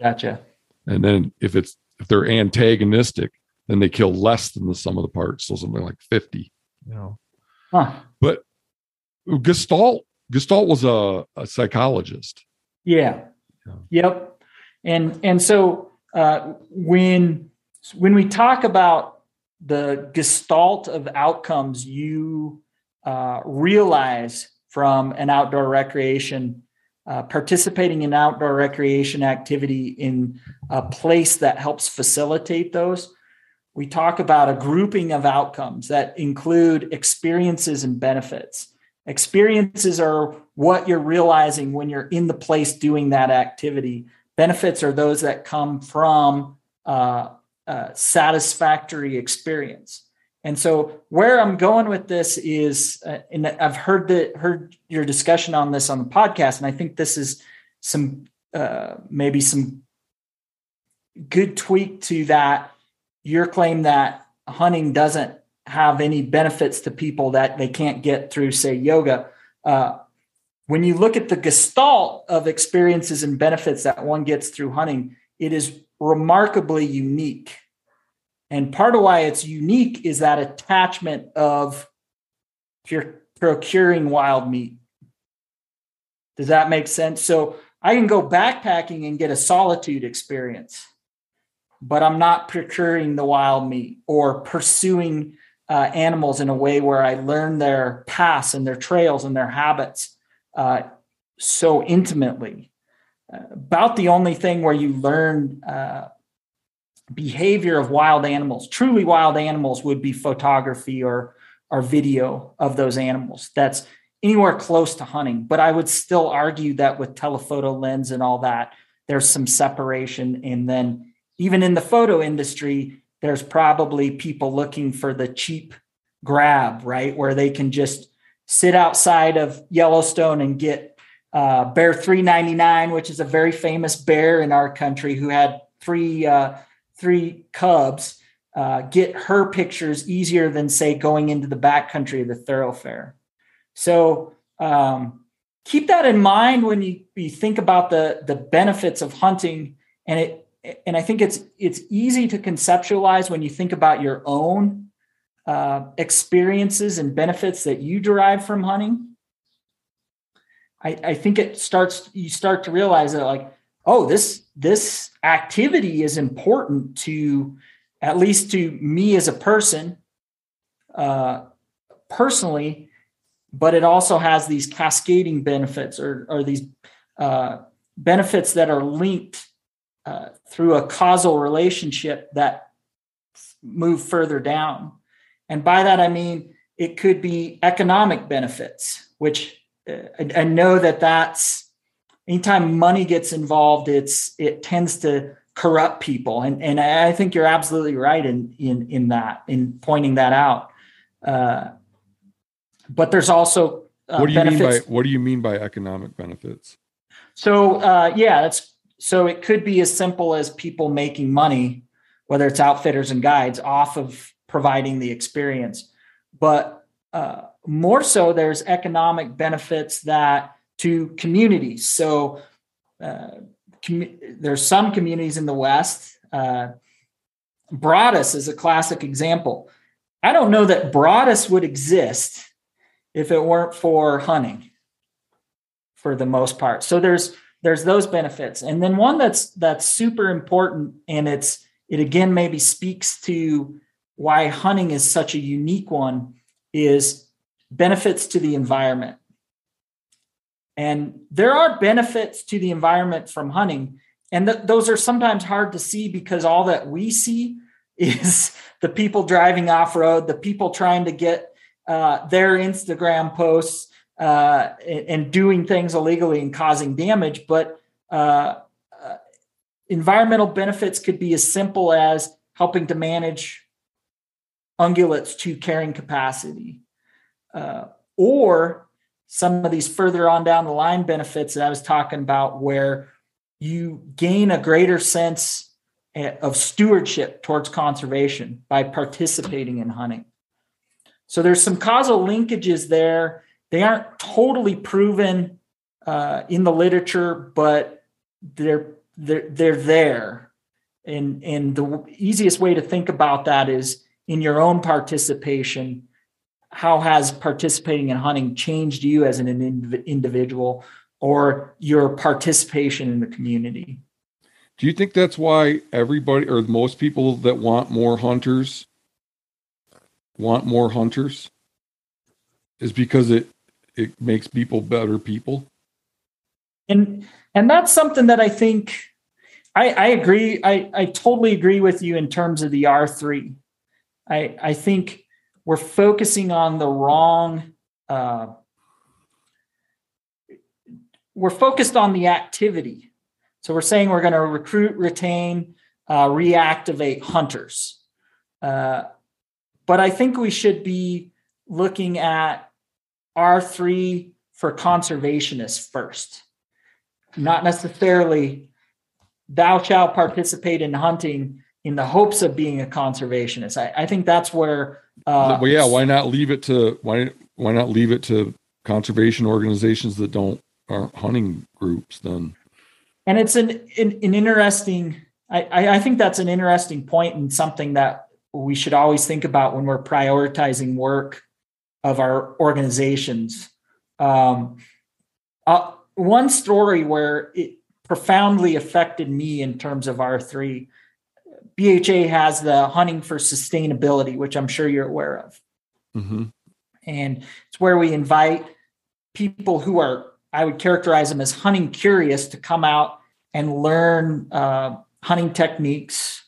Gotcha. And then if it's if they're antagonistic, then they kill less than the sum of the parts, so something like 50, you know. Huh. But Gestalt Gestalt was a, a psychologist. Yeah. yeah. Yep. And and so uh, when when we talk about the gestalt of outcomes you uh, realize from an outdoor recreation uh, participating in outdoor recreation activity in a place that helps facilitate those. We talk about a grouping of outcomes that include experiences and benefits. Experiences are what you're realizing when you're in the place doing that activity. Benefits are those that come from uh, uh, satisfactory experience and so where i'm going with this is uh, and i've heard the heard your discussion on this on the podcast and i think this is some uh, maybe some good tweak to that your claim that hunting doesn't have any benefits to people that they can't get through, say, yoga. Uh, when you look at the gestalt of experiences and benefits that one gets through hunting, it is remarkably unique. And part of why it's unique is that attachment of you're procuring wild meat. Does that make sense? So I can go backpacking and get a solitude experience but I'm not procuring the wild meat or pursuing uh, animals in a way where I learn their paths and their trails and their habits uh, so intimately. Uh, about the only thing where you learn uh, behavior of wild animals, truly wild animals, would be photography or or video of those animals. That's anywhere close to hunting. But I would still argue that with telephoto lens and all that, there's some separation, and then even in the photo industry, there's probably people looking for the cheap grab, right? Where they can just sit outside of Yellowstone and get uh, Bear 399, which is a very famous bear in our country who had three uh, three cubs. Uh, get her pictures easier than say going into the backcountry of the Thorofare. So um, keep that in mind when you, you think about the the benefits of hunting, and it and I think it's it's easy to conceptualize when you think about your own uh, experiences and benefits that you derive from hunting. I, I think it starts you start to realize that like oh this this activity is important to at least to me as a person uh, personally but it also has these cascading benefits or, or these uh, benefits that are linked uh, through a causal relationship that move further down. And by that, I mean it could be economic benefits, which uh, I, I know that that's anytime money gets involved, it's it tends to corrupt people. And, and I think you're absolutely right in, in, in that, in pointing that out. Uh, but there's also uh, what do you benefits. mean by what do you mean by economic benefits? So uh, yeah, that's so it could be as simple as people making money, whether it's outfitters and guides, off of providing the experience. But uh, more so, there's economic benefits that to communities. So uh, com- there's some communities in the West. Uh, Broadus is a classic example. I don't know that Broadus would exist if it weren't for hunting, for the most part. So there's there's those benefits and then one that's that's super important and it's it again maybe speaks to why hunting is such a unique one is benefits to the environment and there are benefits to the environment from hunting and th- those are sometimes hard to see because all that we see is the people driving off road the people trying to get uh, their instagram posts uh, and, doing things illegally and causing damage. But uh, uh, environmental benefits could be as simple as helping to manage ungulates to carrying capacity. Uh, or some of these further on down the line benefits that I was talking about, where you gain a greater sense eh, of stewardship towards conservation by participating in hunting. So there's some causal linkages there. They aren't totally proven uh, in the literature, but they're they're they're there. And and the easiest way to think about that is in your own participation. How has participating in hunting changed you as an individual or your participation in the community? Do you think that's why everybody or most people that want more hunters want more hunters? Is because it it makes people better people? And and that's something that I think I, I agree. I, I totally agree with you in terms of the R3. I, I think we're focusing on the wrong uh, we're focused on the activity. So we're saying we're going to recruit, retain, uh, reactivate hunters. Uh, but I think we should be looking at R3 for conservationists first, not necessarily thou shalt participate in hunting in the hopes of being a conservationist. I, I think that's where. Uh, well, yeah. Why not leave it to why why not leave it to conservation organizations that don't aren't hunting groups then? And it's an an, an interesting. I, I think that's an interesting point and something that we should always think about when we're prioritizing work of our organizations. Um, uh, one story where it profoundly affected me in terms of R3. BHA has the hunting for sustainability, which I'm sure you're aware of. Mm-hmm. And it's where we invite people who are, I would characterize them as hunting curious, to come out and learn uh, hunting techniques.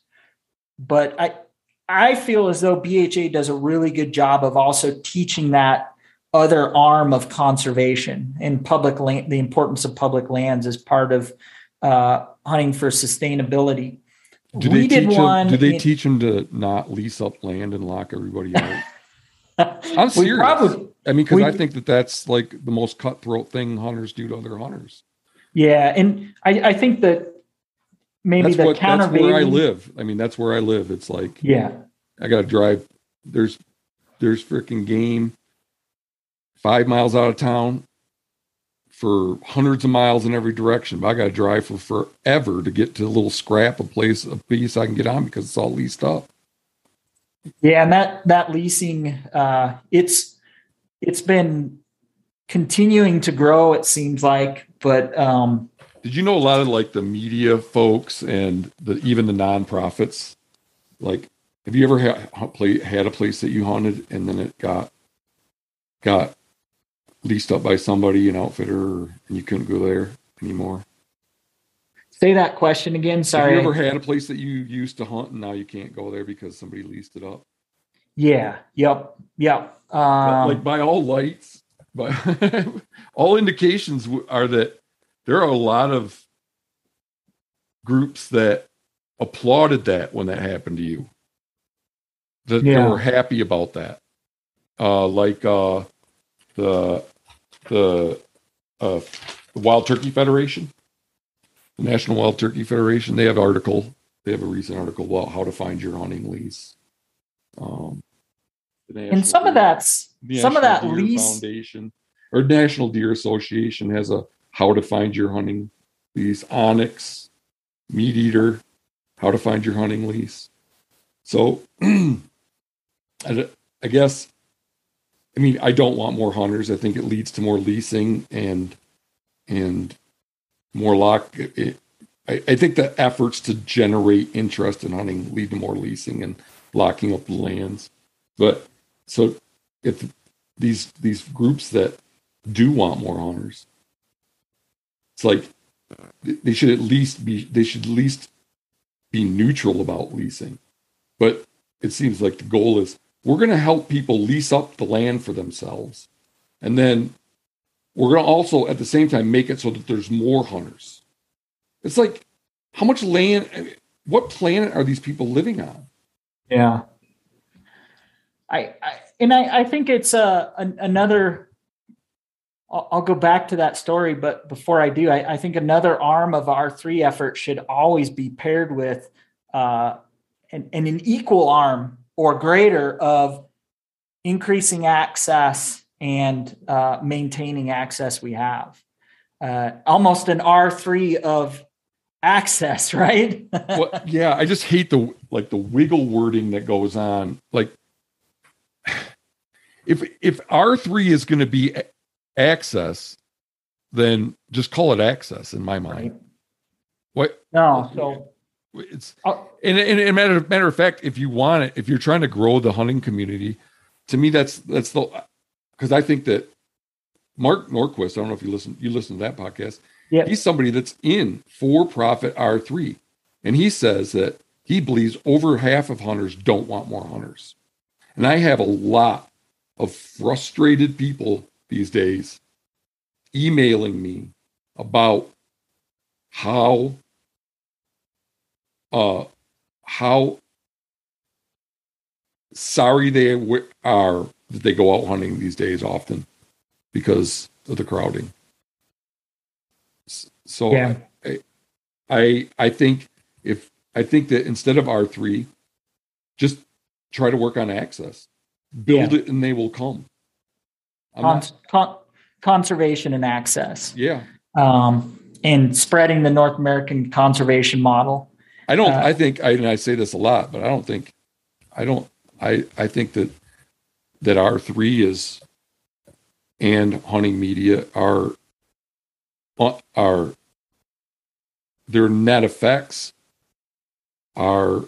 But I, I feel as though BHA does a really good job of also teaching that other arm of conservation and public land, the importance of public lands as part of uh, hunting for sustainability. Do we did one. Them, do they in, teach them to not lease up land and lock everybody out? I'm serious. Probably, I mean, because I think that that's like the most cutthroat thing hunters do to other hunters. Yeah, and I, I think that maybe that's the what, That's where I live. I mean, that's where I live. It's like yeah, I got to drive. There's there's freaking game five miles out of town for hundreds of miles in every direction. But I got to drive for forever to get to a little scrap of place, a piece I can get on because it's all leased up. Yeah, and that that leasing, uh, it's it's been continuing to grow. It seems like, but um, did you know a lot of like the media folks and the even the nonprofits? Like, have you ever had, had a place that you haunted and then it got got leased up by somebody, an outfitter, and you couldn't go there anymore? Say that question again. Sorry. Have you ever had a place that you used to hunt and now you can't go there because somebody leased it up? Yeah. Yep. Yep. Um, like by all lights, by all indications are that there are a lot of groups that applauded that when that happened to you. That yeah. they were happy about that. Uh, like uh, the the uh, Wild Turkey Federation, the National Wild Turkey Federation. They have article. They have a recent article about how to find your hunting lease. Um, and some Deer, of that's some of that Deer lease Foundation or National Deer Association has a how to find your hunting lease. onX, Meat Eater, how to find your hunting lease. So, I, I guess I mean, I don't want more hunters. I think it leads to more leasing and and more lock. It, I, I, think the efforts to generate interest in hunting lead to more leasing and locking up lands. But so if these these groups that do want more hunters, it's like they should at least be they should at least be neutral about leasing. But it seems like the goal is we're going to help people lease up the land for themselves. And then we're going to also, at the same time, make it so that there's more hunters. It's like, how much land, what planet are these people living on? Yeah. I, I and I, I think it's uh, another I'll, I'll go back to that story, but before I do, I, I, think another arm of R three effort should always be paired with uh, and, and an equal arm or greater of increasing access and uh, maintaining access we have. Uh, almost an R3 of access, right? well, yeah, I just hate the like the wiggle wording that goes on. Like if if R3 is going to be access, then just call it access in my mind. Right. What? No, so it's uh, and, and, and matter matter of fact, if you want it, if you're trying to grow the hunting community, to me that's that's the because I think that Mark Norquist, I don't know if you listen you listen to that podcast. Yeah. He's somebody that's in for profit R3. And he says that he believes over half of hunters don't want more hunters. And I have a lot of frustrated people these days emailing me about how uh how sorry they are that they go out hunting these days often because of the crowding. So yeah. I, I I think if I think that instead of R three, just try to work on access, build yeah. it, and they will come. Con- con- conservation and access. Yeah. Um, and spreading the North American conservation model. I don't. Uh, I think I and I say this a lot, but I don't think. I don't. I I think that that R three is and hunting media are are their net effects are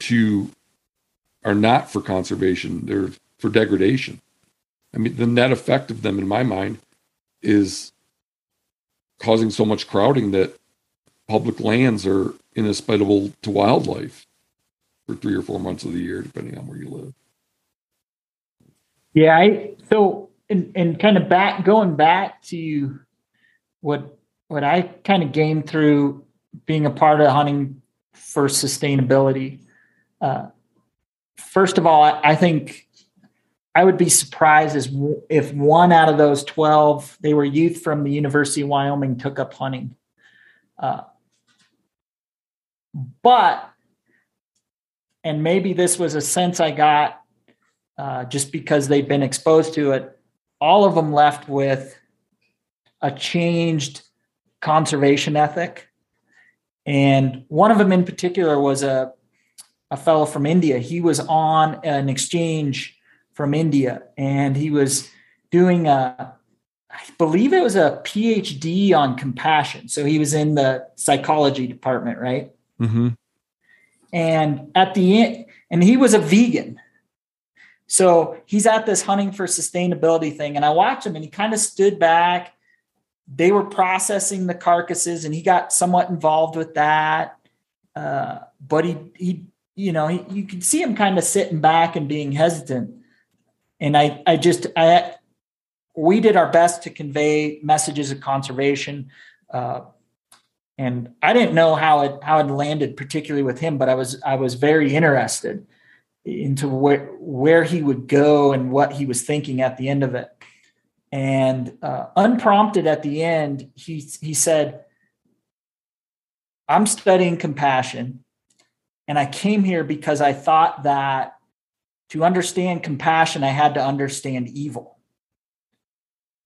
to are not for conservation they're for degradation i mean the net effect of them in my mind is causing so much crowding that public lands are inhospitable to wildlife for three or four months of the year depending on where you live yeah i so and, and kind of back going back to what what I kind of gained through being a part of hunting for sustainability. Uh, first of all, I, I, think I would be surprised as w- if one out of those twelve they were youth from the University of Wyoming took up hunting. Uh, but and maybe this was a sense I got uh, just because they'd been exposed to it all of them left with a changed conservation ethic. And one of them in particular was a, a fellow from India. He was on an exchange from India and he was doing a, I believe it was a PhD on compassion. So he was in the psychology department, right? Mm-hmm. And at the end, and he was a vegan. So he's at this hunting for sustainability thing, and I watched him, and he kind of stood back. They were processing the carcasses, and he got somewhat involved with that. Uh, but he, he, you know, he, you could see him kind of sitting back and being hesitant. And I, I just, I, we did our best to convey messages of conservation. Uh, and I didn't know how it how it landed particularly with him, but I was I was very interested into where where he would go and what he was thinking at the end of it. And uh, unprompted at the end, he he said, "I'm studying compassion, and I came here because I thought that to understand compassion, I had to understand evil."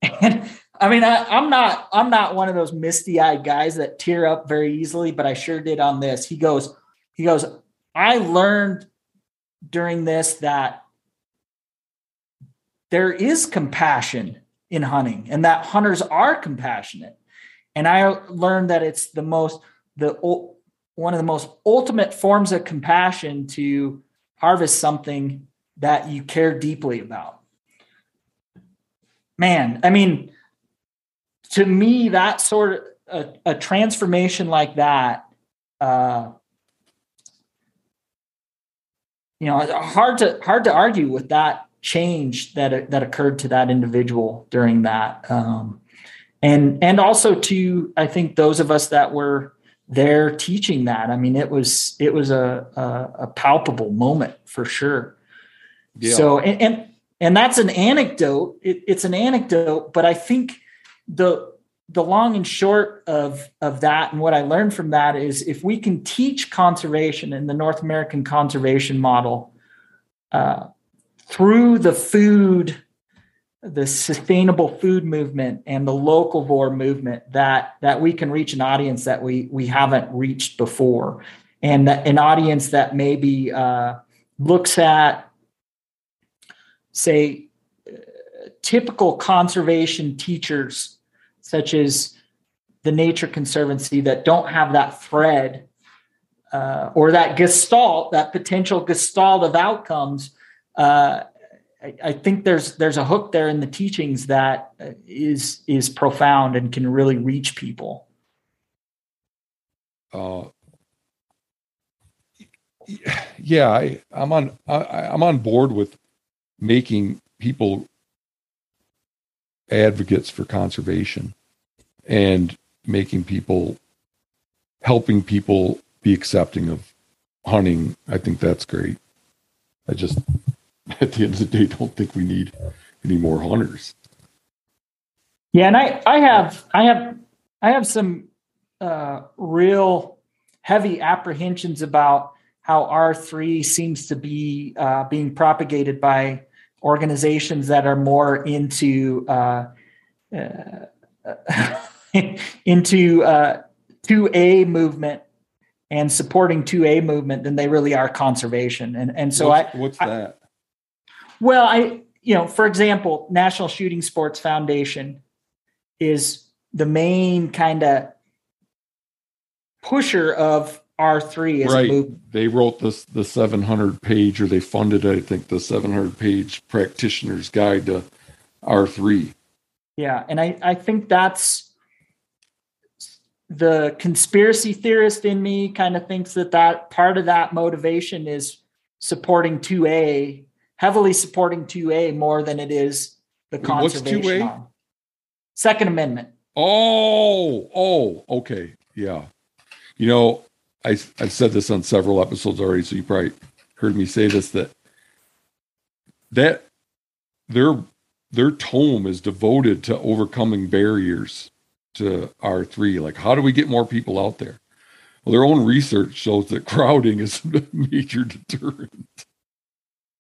And I mean, I, I'm not I'm not one of those misty eyed guys that tear up very easily, but I sure did on this. He goes, he goes, I learned during this that there is compassion in hunting and that hunters are compassionate. And I learned that it's the most, the one of the most ultimate forms of compassion to harvest something that you care deeply about. Man, I mean, to me, that sort of a, a transformation like that uh, you know, hard to hard to argue with that change that that occurred to that individual during that, um, and and also to I think those of us that were there teaching that. I mean, it was it was a a, a palpable moment for sure. Yeah. So and, and and that's an anecdote. It, it's an anecdote, but I think the the long and short of of that and what I learned from that is if we can teach conservation in the North American conservation model uh, through the food, the sustainable food movement and the locavore movement, that that we can reach an audience that we we haven't reached before, and that, an audience that maybe uh, looks at, say, uh, typical conservation teachers such as the Nature Conservancy, that don't have that thread uh, or that gestalt, that potential gestalt of outcomes. Uh, I, I, think there's there's a hook there in the teachings that is is profound and can really reach people. Uh, yeah, I, I'm on I, I'm on board with making people advocates for conservation and making people helping people be accepting of hunting i think that's great. I just at the end of the day don't think we need any more hunters. Yeah and i i have i have i have some uh real heavy apprehensions about how r3 seems to be uh, being propagated by organizations that are more into uh, uh into uh, 2A movement and supporting 2A movement than they really are conservation. And and so what's, I what's I, that? Well, I you know, for example, National Shooting Sports Foundation is the main kind of pusher of R3 as right. a movement. They wrote this the 700 page or they funded I think the 700 page practitioner's guide to R3. Yeah, and I I think that's the conspiracy theorist in me kind of thinks that that part of that motivation is supporting 2A, heavily supporting 2A more than it is the conservation. What's 2A? Second Amendment. Oh, oh, okay. Yeah. You know, I, I've said this on several episodes already, so you probably heard me say this that that their their tome is devoted to overcoming barriers to R3? Like, how do we get more people out there? Well, their own research shows that crowding is a major deterrent.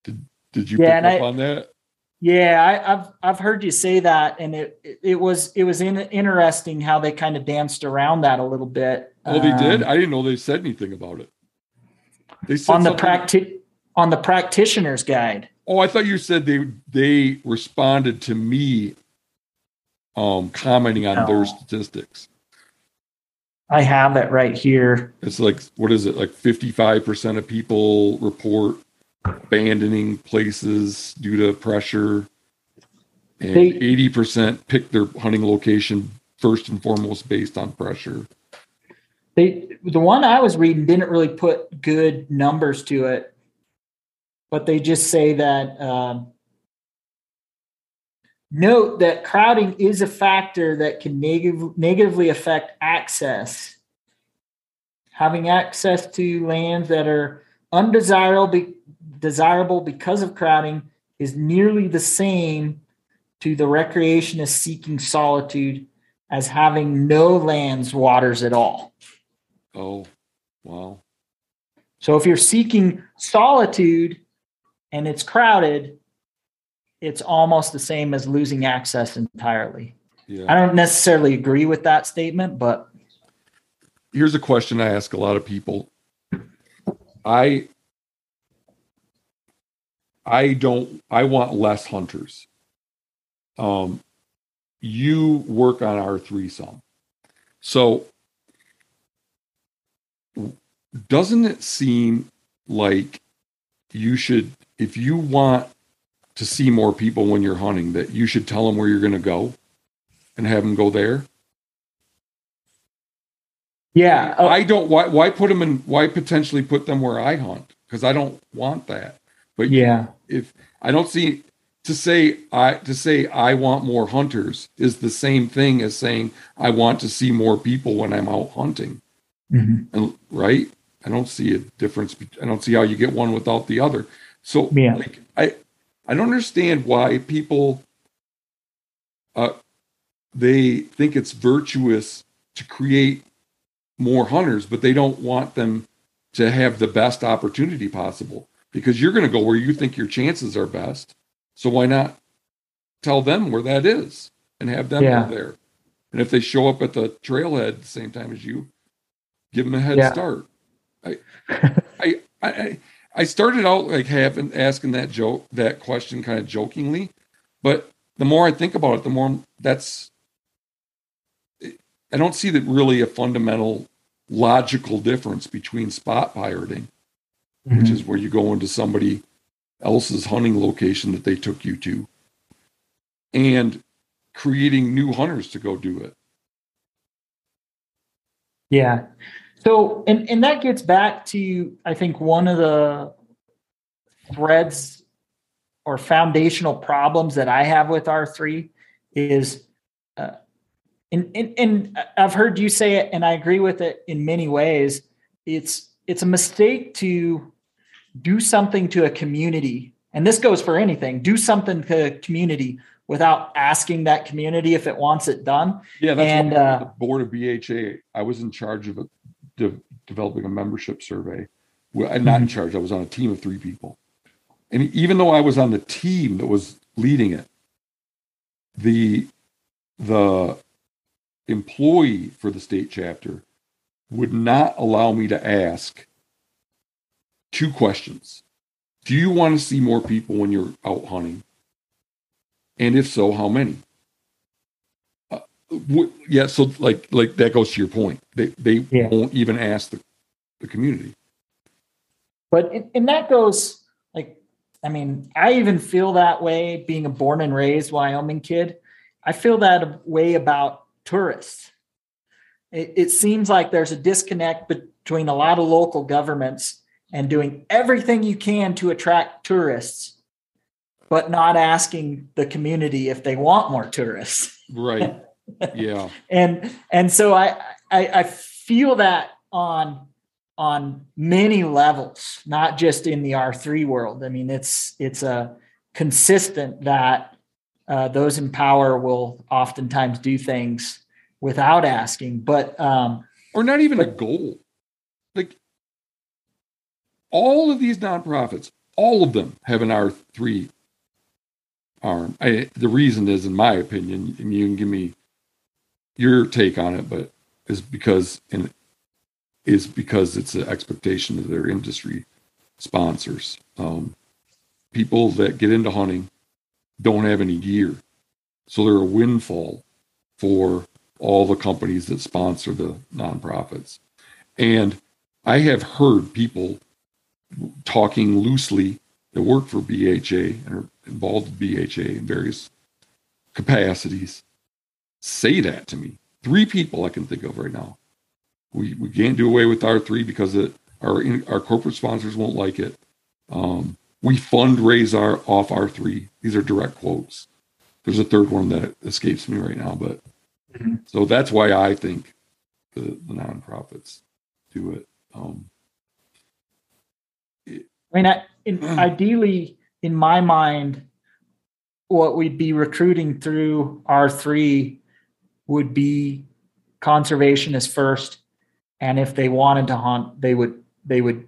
Did, did you yeah, pick up I, on that? Yeah, I, have I've heard you say that, and it it was it was in, interesting how they kind of danced around that a little bit. Oh, they um, did. I didn't know they said anything about it. They said on the practi- on the practitioner's guide. Oh, I thought you said they they responded to me um, commenting on no. their statistics. I have it right here. It's like what is it? Like fifty-five percent of people report abandoning places due to pressure, and eighty percent pick their hunting location first and foremost based on pressure. They the one I was reading didn't really put good numbers to it, but they just say that um, Note that crowding is a factor that can neg- negatively affect access. Having access to lands that are undesirable desirable because of crowding is nearly the same to the recreationist seeking solitude as having no lands waters at all. Oh, wow. So if you're seeking solitude and it's crowded, it's almost the same as losing access entirely. Yeah. I don't necessarily agree with that statement, but here's a question I ask a lot of people. I I don't I want less hunters. Um you work on R3 some. So doesn't it seem like you should if you want to see more people when you're hunting that you should tell them where you're going to go and have them go there? Yeah. Uh, I don't why why put them in why potentially put them where I hunt because I don't want that. But yeah, if I don't see to say I to say I want more hunters is the same thing as saying I want to see more people when I'm out hunting. Mm-hmm. And right? I don't see a difference. I don't see how you get one without the other. So yeah. like I I don't understand why people uh, they think it's virtuous to create more hunters, but they don't want them to have the best opportunity possible because you're going to go where you think your chances are best. So why not tell them where that is and have them Yeah. there? And if they show up at the trailhead at the same time as you, give them a head Yeah. start. I, I, I, I started out like having asking that joke, that question kind of jokingly, but the more I think about it, the more that's, I don't see that really a fundamental logical difference between spot pirating, which Mhm. is where you go into somebody else's hunting location that they took you to, and creating new hunters to go do it. Yeah. So, and, and that gets back to, I think, one of the threads or foundational problems that I have with R3 is, uh, and, and, and I've heard you say it, and I agree with it in many ways. It's, it's a mistake to do something to a community. And this goes for anything, do something to a community without asking that community if it wants it done. Yeah, that's And, uh, the board of BHA. I was in charge of a, de- developing a membership survey. Well, I'm not in mm-hmm. charge. I was on a team of three people, and even though I was on the team that was leading it, the the employee for the state chapter would not allow me to ask two questions. Do you want to see more people when you're out hunting? And if so, how many? Yeah so like like that goes to your point. They they Yeah. won't even ask the, the community. But it, and that goes like i mean i even feel that way being a born and raised wyoming kid. I feel that way about tourists. It, it seems like there's a disconnect between a lot of local governments and doing everything you can to attract tourists but not asking the community if they want more tourists. Right yeah and and so I, I I feel that on on many levels, not just in the R three world. I mean, it's it's a consistent that uh, those in power will oftentimes do things without asking. But um, or not even a goal like all of these nonprofits all of them have an r3 arm I, the reason is in my opinion and you can give me your take on it but is because and is because it's an expectation of their industry sponsors. Um, people that get into hunting don't have any gear. So they're a windfall for all the companies that sponsor the nonprofits. And i have heard people talking loosely that work for bha and are involved with bha in various capacities say that to me. Three people i can think of right now. We, we can't do away with r3 because it, our our corporate sponsors won't like it. Um, we fundraise our off r3 these are direct quotes. There's a third one that escapes me right now but Mhm. so that's why i think the, the nonprofits do it. Um, I mean, I, in, ideally, in my mind, what we'd be recruiting through R three would be conservationists first, and if they wanted to hunt, they would they would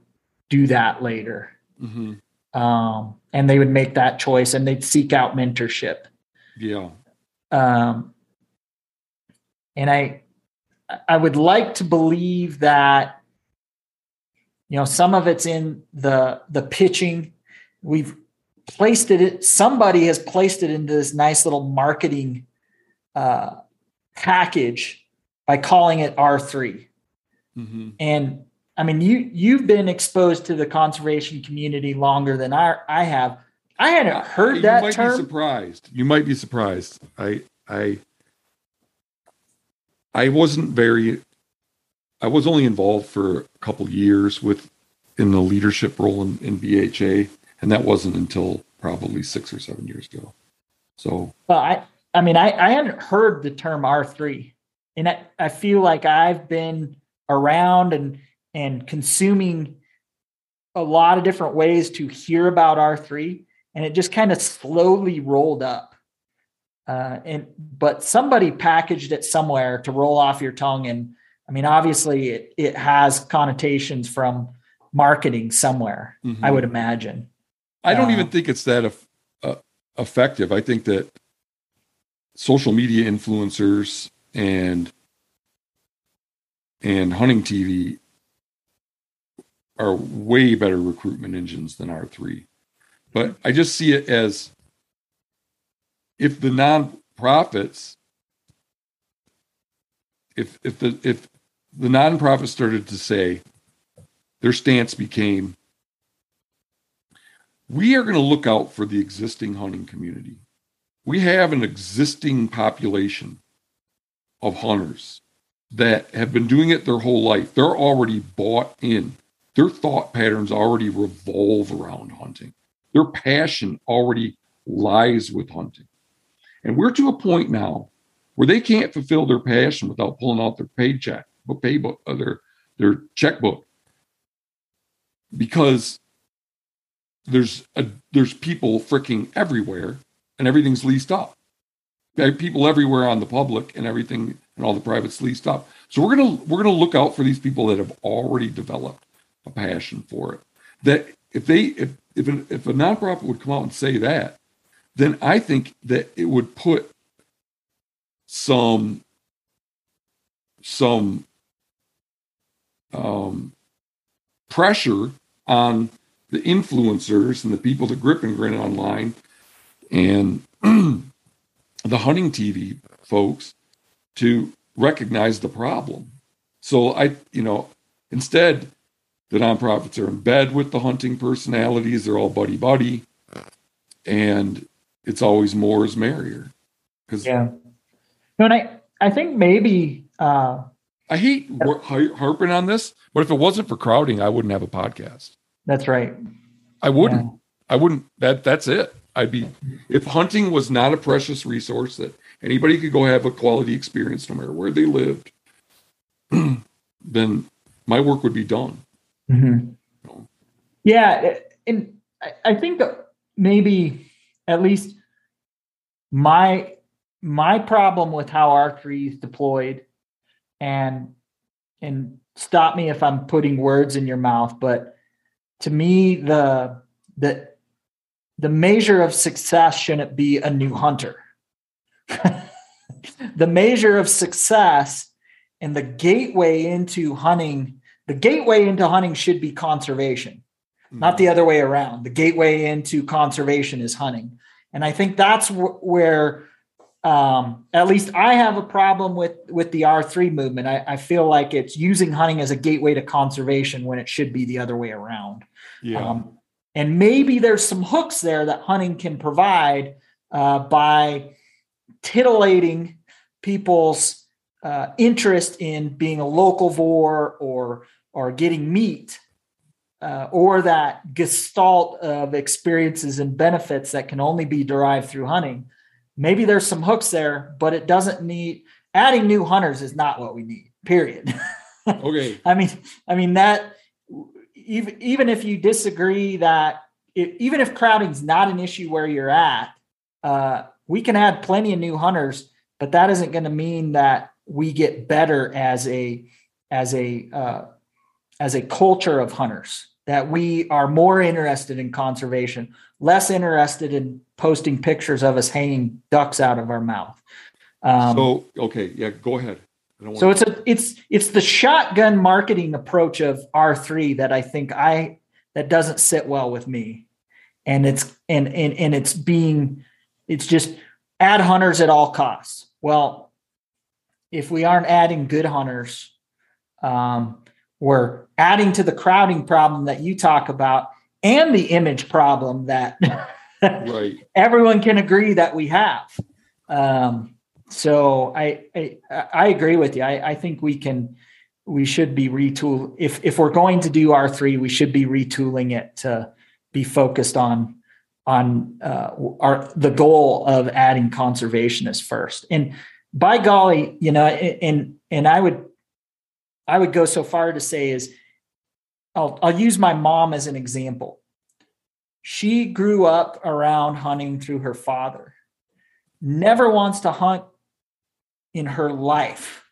do that later, mhm. um, and they would make that choice, and they'd seek out mentorship. yeah Um, and I, I would like to believe that, you know, some of it's in the the pitching. We've placed it. Somebody has placed it into this nice little marketing uh, package by calling it R three. hmm And I mean, you you've been exposed to the conservation community longer than I I have. I hadn't heard you that might term. be surprised you might be surprised i i i wasn't very i was only involved for a couple years with in the leadership role in, in bha and that wasn't until probably six or seven years ago so Well, I, I mean, I, I hadn't heard the term R3 and I, I feel like I've been around and, and consuming a lot of different ways to hear about R3. and it just kind of slowly rolled up. Uh, and but somebody packaged it somewhere to roll off your tongue, and I mean, obviously, it it has connotations from marketing somewhere. Mm-hmm. I would imagine. I don't uh, even think it's that uh, effective. I think that social media influencers and and hunting TV are way better recruitment engines than R3. But I just see it as if the nonprofits, if if the if the nonprofits started to say their stance became we are going to look out for the existing hunting community. We have an existing population of hunters that have been doing it their whole life. They're already bought in. Their thought patterns already revolve around hunting. Their passion already lies with hunting. And we're to a point now where they can't fulfill their passion without pulling out their paycheck, paybook, uh, their their checkbook, because there's a, there's people freaking everywhere, and everything's leased up. People everywhere on the public and everything and all the privates leased up. So we're gonna we're gonna look out for these people that have already developed a passion for it. That if they if if, an, if a nonprofit would come out and say that, then I think that it would put some some um, pressure on the influencers and the people that grip and grin online and the hunting TV folks to recognize the problem. So I, you know, instead the nonprofits are in bed with the hunting personalities. They're all buddy buddy, and it's always more is merrier. Because yeah, no, and I I think maybe uh, I hate harping on this, but if it wasn't for crowding, I wouldn't have a podcast. That's right. I wouldn't. Yeah. I wouldn't. That that's it. I'd be if hunting was not a precious resource that anybody could go have a quality experience no matter where they lived, then my work would be done. Mm-hmm. Yeah, and I think maybe at least my my problem with how R3 is deployed, and and stop me if I'm putting words in your mouth, but to me the the the measure of success shouldn't be a new hunter. the measure of success and the gateway into hunting the gateway into hunting should be conservation, mm-hmm. not the other way around. The gateway into conservation is hunting. And I think that's w- where um, at least I have a problem with with the R3 movement. I, I, feel like it's using hunting as a gateway to conservation when it should be the other way around. Yeah. Um, and maybe there's some hooks there that hunting can provide uh, by titillating people's uh, interest in being a locavore or or getting meat uh, or that gestalt of experiences and benefits that can only be derived through hunting. Maybe there's some hooks there, but it doesn't need adding new hunters is not what we need. Period. Okay. I mean, I mean that even even if you disagree that even if crowding's not an issue where you're at, uh, we can add plenty of new hunters, but that isn't going to mean that we get better as a as a uh, as a culture of hunters that we are more interested in conservation, less interested in posting pictures of us hanging ducks out of our mouth. Um, so okay, yeah, go ahead. So it's a it's it's the shotgun marketing approach of R three that I think I that doesn't sit well with me, and it's and and and it's being it's just add hunters at all costs. Well, if we aren't adding good hunters, um, we're adding to the crowding problem that you talk about and the image problem that right. everyone can agree that we have. Um, so I, I, I agree with you. I, I think we can we should be retool if if we're going to do R three, we should be retooling it to be focused on on uh, our the goal of adding conservationists first. And by golly, you know, and and I would I would go so far to say is I'll, I'll use my mom as an example. she grew up around hunting through her father. Never wants to hunt in her life,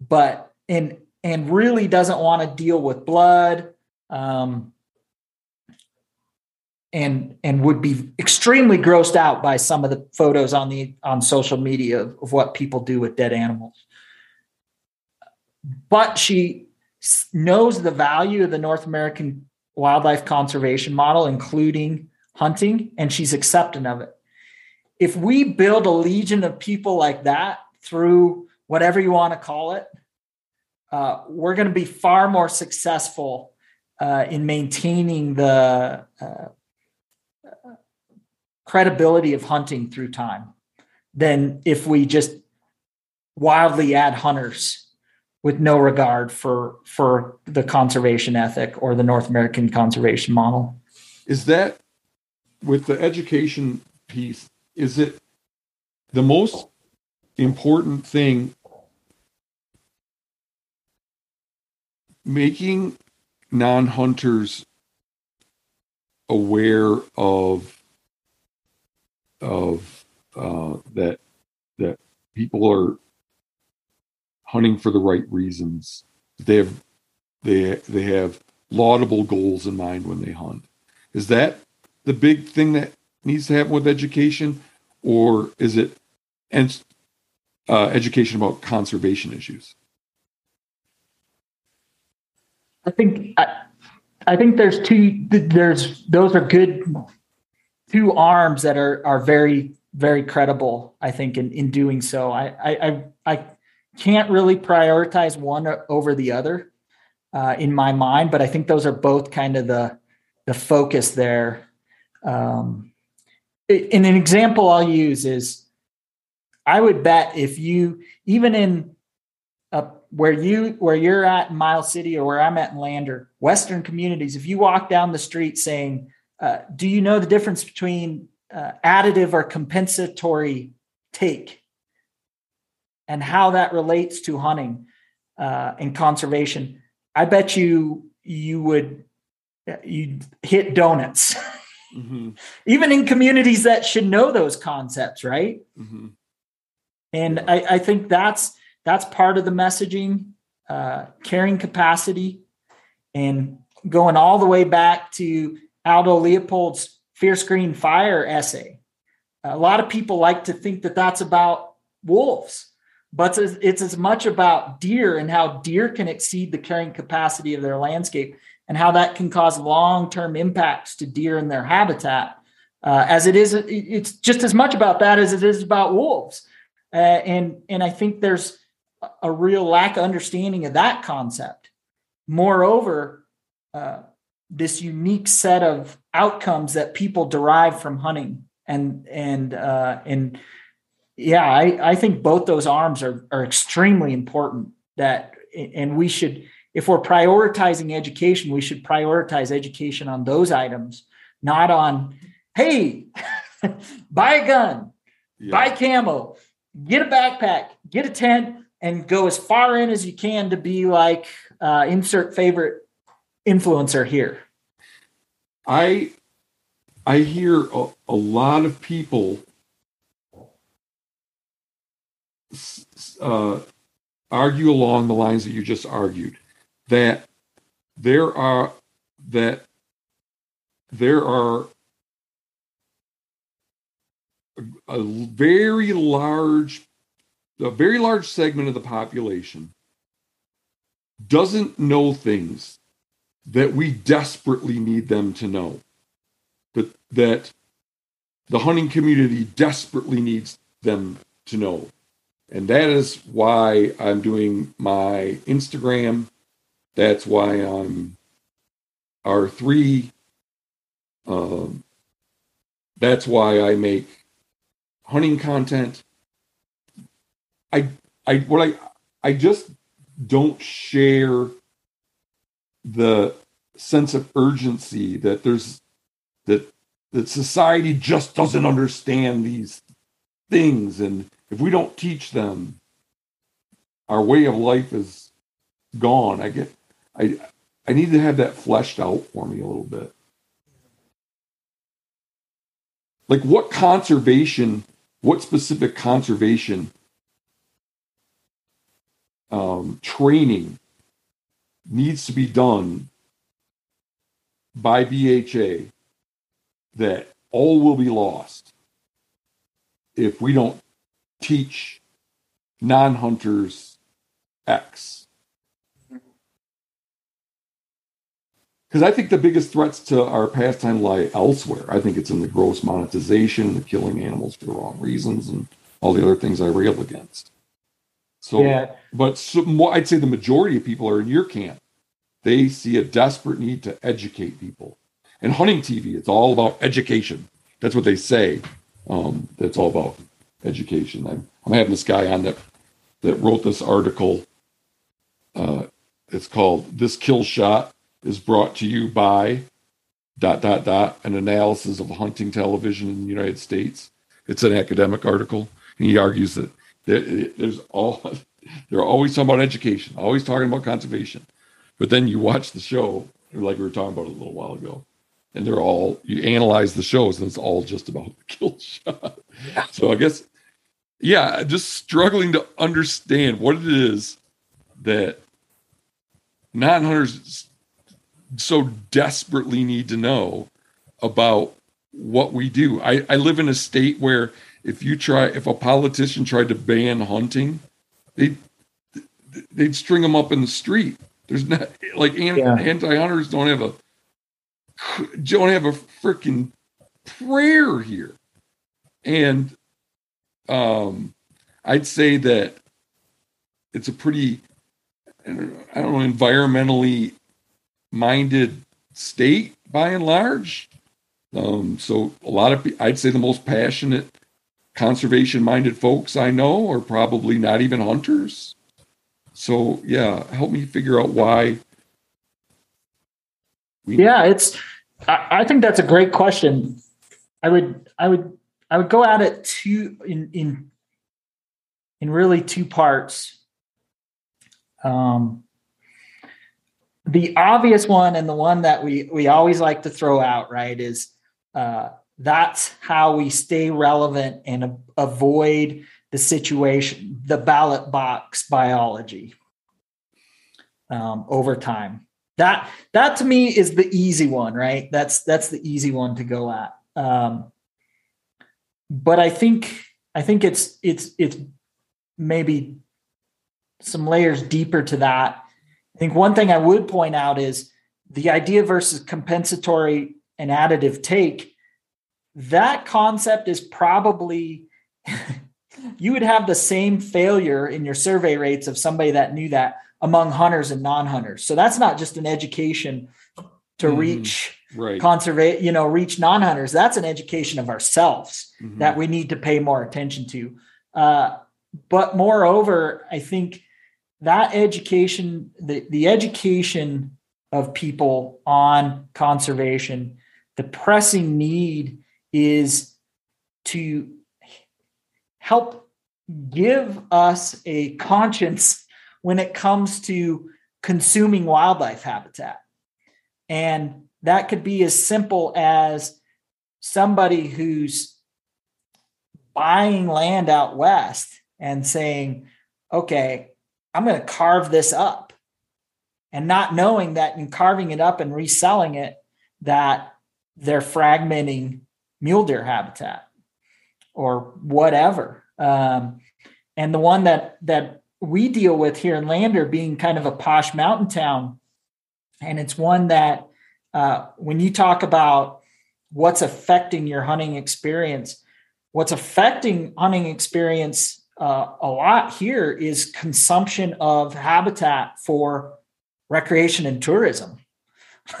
but and and really doesn't want to deal with blood. Um, and and would be extremely grossed out by some of the photos on the on social media of, of what people do with dead animals but she knows the value of the north american wildlife conservation model including hunting and she's accepting of it if we build a legion of people like that through whatever you want to call it uh, we're going to be far more successful uh, in maintaining the uh, credibility of hunting through time than if we just wildly add hunters with no regard for for the conservation ethic or the North American conservation model. Is that with the education piece? Is it the most important thing? Making non-hunters aware of of uh, that that people are hunting for the right reasons. They have they they have laudable goals in mind when they hunt. Is that the big thing that needs to happen with education, or is it and uh, education about conservation issues? I think I, I think there's two. There's those are good two arms that are are very very credible. I think in in doing so, I I I can't really prioritize one over the other uh, in my mind, but I think those are both kind of the the focus there. Um, and an example I'll use is I would bet if you even in a, where you where you're at in Miles City or where I'm at in Lander, Western communities, if you walk down the street saying uh, do you know the difference between uh, additive or compensatory take and how that relates to hunting uh, and conservation? I bet you you would you hit donuts. Mm-hmm. Even in communities that should know those concepts, right? Mm-hmm. And I, I, think that's that's part of the messaging, uh, carrying capacity, and going all the way back to Aldo Leopold's Fierce Green Fire essay. A lot of people like to think that that's about wolves, but it's, it's as much about deer and how deer can exceed the carrying capacity of their landscape and how that can cause long-term impacts to deer and their habitat. Uh, as it is, it's just as much about that as it is about wolves. Uh, and and I think there's a real lack of understanding of that concept. Moreover, uh, this unique set of outcomes that people derive from hunting and and uh, and yeah I, I think both those arms are are extremely important that and we should if we're prioritizing education we should prioritize education on those items not on hey buy a gun yeah. buy camo get a backpack get a tent and go as far in as you can to be like uh, insert favorite influencer here? I I hear a, a lot of people uh, argue along the lines that you just argued that there are that there are a, very large a very large segment of the population doesn't know things that we desperately need them to know. That that the hunting community desperately needs them to know. And that is why I'm doing my Instagram. That's why I'm R3. Um, that's why I make hunting content. I I what I I just don't share the sense of urgency that there's that that society just doesn't understand these things. And if we don't teach them our way of life is gone. I get i i need to have that fleshed out for me a little bit. Like what conservation, what specific conservation um, training needs to be done by BHA that all will be lost if we don't teach non hunters X. Because I think the biggest threats to our pastime lie elsewhere. I think it's in the gross monetization, the killing animals for the wrong reasons, and all the other things I rail against. So, yeah. but I'd say the majority of people are in your camp. They see a desperate need to educate people. And hunting TV, it's all about education. That's what they say. Um, that's all about education. I'm, I'm having this guy on that that wrote this article. Uh, it's called "This Kill Shot is brought to you by dot dot dot an analysis of hunting television in the United States." It's an academic article, and he argues that there's all they're always talking about education, always talking about conservation, but then you watch the show, like we were talking about a little while ago, and they're all you analyze the shows, and it's all just about the kill shot. Yeah. So I guess, yeah, just struggling to understand what it is that non-hunters so desperately need to know about what we do. I, I live in a state where if you try if a politician tried to ban hunting they'd they'd string them up in the street there's not like yeah. anti-hunters don't have a don't have a freaking prayer here and um i'd say that it's a pretty i don't know environmentally minded state by and large um so a lot of i'd say the most passionate conservation minded folks I know are probably not even hunters. So, yeah, help me figure out why. yeah, it's, I, I think that's a great question. I would, I would, I would go at it two in, in, in really two parts. Um, the obvious one and the one that we we always like to throw out right is uh, that's how we stay relevant and avoid the situation, the ballot box biology um, over time. That that to me is the easy one, right? That's that's the easy one to go at. Um, but I think I think it's it's it's maybe some layers deeper to that. I think one thing I would point out is the idea versus compensatory and additive take that concept is probably you would have the same failure in your survey rates of somebody that knew that among hunters and non-hunters. So that's not just an education to mm, reach right. conservate, you know, reach non-hunters. That's an education of ourselves mm-hmm. that we need to pay more attention to. Uh, but moreover, I think that education, the, the education of people on conservation, the pressing need is to help give us a conscience when it comes to consuming wildlife habitat. And that could be as simple as somebody who's buying land out west and saying, okay, I'm going to carve this up. And not knowing that in carving it up and reselling it, that they're fragmenting mule deer habitat or whatever. Um, and the one that that we deal with here in Lander being kind of a posh mountain town, and it's one that uh, when you talk about what's affecting your hunting experience, what's affecting hunting experience uh, a lot here is consumption of habitat for recreation and tourism,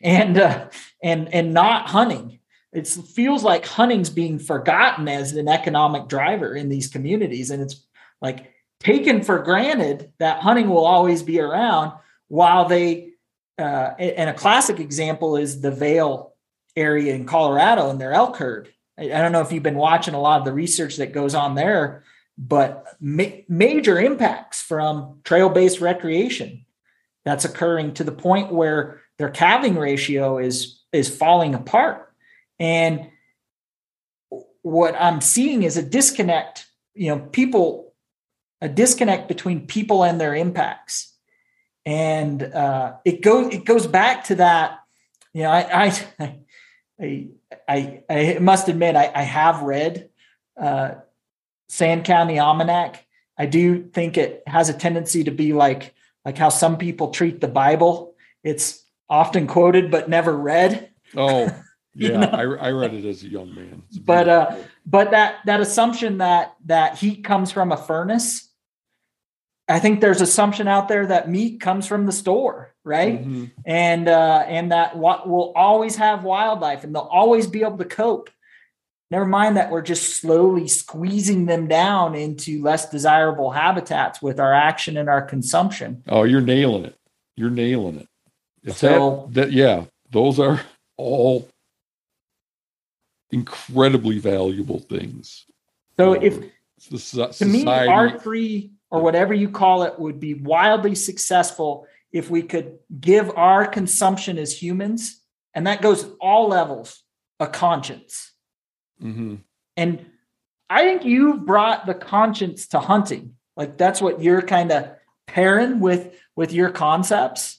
and uh, and and not hunting. It feels like hunting's being forgotten as an economic driver in these communities. And it's like taken for granted that hunting will always be around while they uh, and a classic example is the Vail area in Colorado and their elk herd. I, don't know if you've been watching a lot of the research that goes on there, but ma- major impacts from trail-based recreation that's occurring to the point where their calving ratio is is falling apart and what I'm seeing is a disconnect, you know, people, a disconnect between people and their impacts. And uh, it goes it goes back to that, you know, I I I I, I must admit I, I have read uh, Sand County Almanac. I do think it has a tendency to be like like how some people treat the Bible. It's often quoted but never read. Oh, yeah, know? I, I read it as a young man. But uh, but that that assumption that that heat comes from a furnace, I think there's assumption out there that meat comes from the store, right? Mm-hmm. And uh, and that what will always have wildlife, and they'll always be able to cope. Never mind that we're just slowly squeezing them down into less desirable habitats with our action and our consumption. Oh, you're nailing it. You're nailing it. It's so, that, that yeah, those are all incredibly valuable things. So if the society, to me, R3 or whatever you call it would be wildly successful if we could give our consumption as humans, and that goes all levels, a conscience. Mm-hmm. And I think you brought the conscience to hunting. Like that's what you're kind of pairing with with your concepts,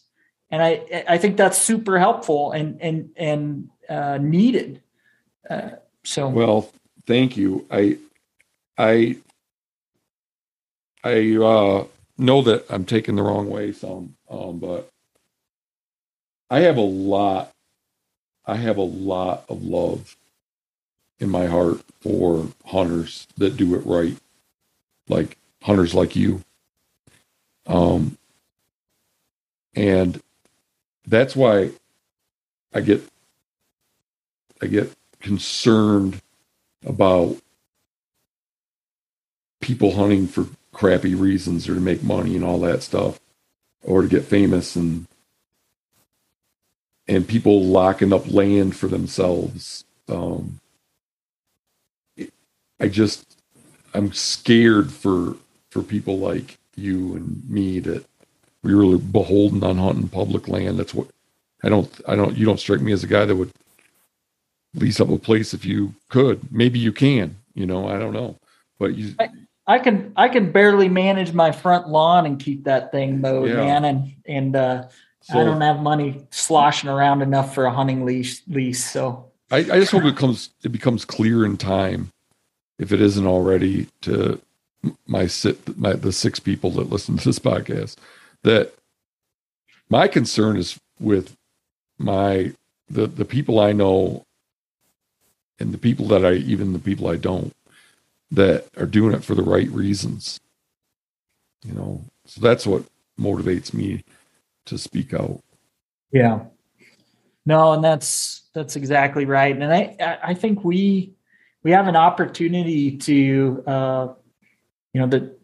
and I I think that's super helpful and and and uh, needed. Uh, so well, thank you. I I I uh, know that I'm taking the wrong way some, um, but I have a lot. I have a lot of love in my heart for hunters that do it right, like hunters like you. Um, and that's why I get I get concerned about people hunting for crappy reasons or to make money and all that stuff or to get famous and and people locking up land for themselves um, I just I'm scared for for people like you and me that we were beholden on hunting public land. That's what I don't I don't you don't strike me as a guy that would lease up a place if you could. Maybe you can, you know, I don't know. But you I, I can I can barely manage my front lawn and keep that thing mowed, yeah. man. And and uh so, I don't have money sloshing around enough for a hunting lease lease. So I, I just hope it comes it becomes clear in time if it isn't already, to my sit my the six people that listen to this podcast that my concern is with my the the people I know and the people that I even the people I don't that are doing it for the right reasons. You know, so that's what motivates me to speak out. Yeah. No, and that's that's exactly right. And I I think we we have an opportunity to uh, you know the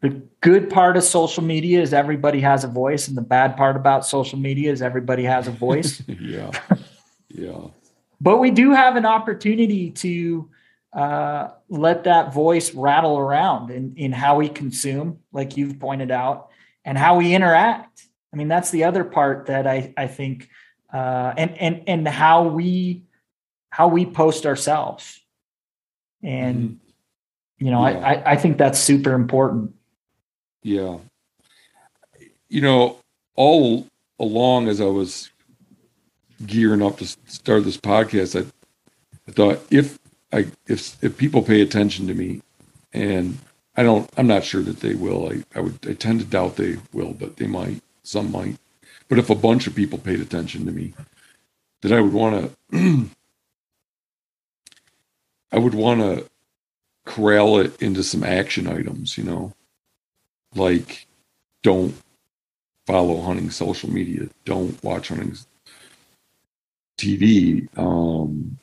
the good part of social media is everybody has a voice and the bad part about social media is everybody has a voice yeah yeah but we do have an opportunity to uh, let that voice rattle around in, in how we consume like you've pointed out and how we interact i mean that's the other part that i, I think uh, and and and how we how we post ourselves. And, mm-hmm. you know, yeah. I, I think that's super important. Yeah. You know, all along as I was gearing up to start this podcast, I, I thought if I if if people pay attention to me, and I don't, I'm not sure that they will. I I would I tend to doubt they will, but they might. Some might. But if a bunch of people paid attention to me, that I would want to I would want to corral it into some action items, you know, like don't follow hunting social media, don't watch hunting TV. Um,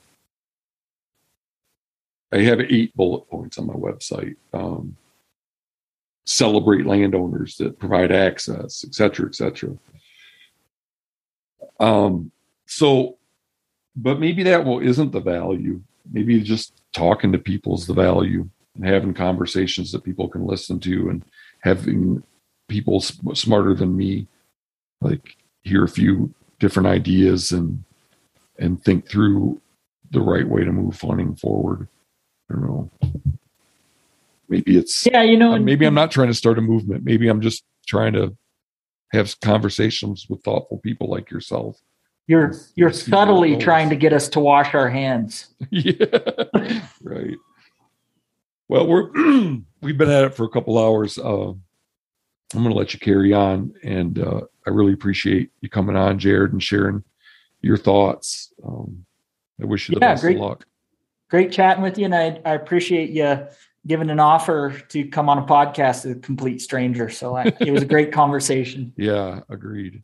I have eight bullet points on my website. Um, celebrate landowners that provide access, et cetera, et cetera. Um, so, but maybe that well isn't the value. Maybe just talking to people is the value and having conversations that people can listen to and having people smarter than me like hear a few different ideas and and think through the right way to move funding forward. I don't know. Maybe it's yeah, you know, uh, maybe I'm not trying to start a movement. Maybe I'm just trying to have conversations with thoughtful people like yourself. You're you're subtly trying to get us to wash our hands. yeah, right. Well, we're we've been at it for a couple hours. Uh, I'm going to let you carry on, and uh, I really appreciate you coming on, Jared, and sharing your thoughts. Um, I wish you the Yeah, best great. of luck. Great chatting with you, and I, I appreciate you giving an offer to come on a podcast to a complete stranger. So I, it was a great conversation. Yeah, agreed.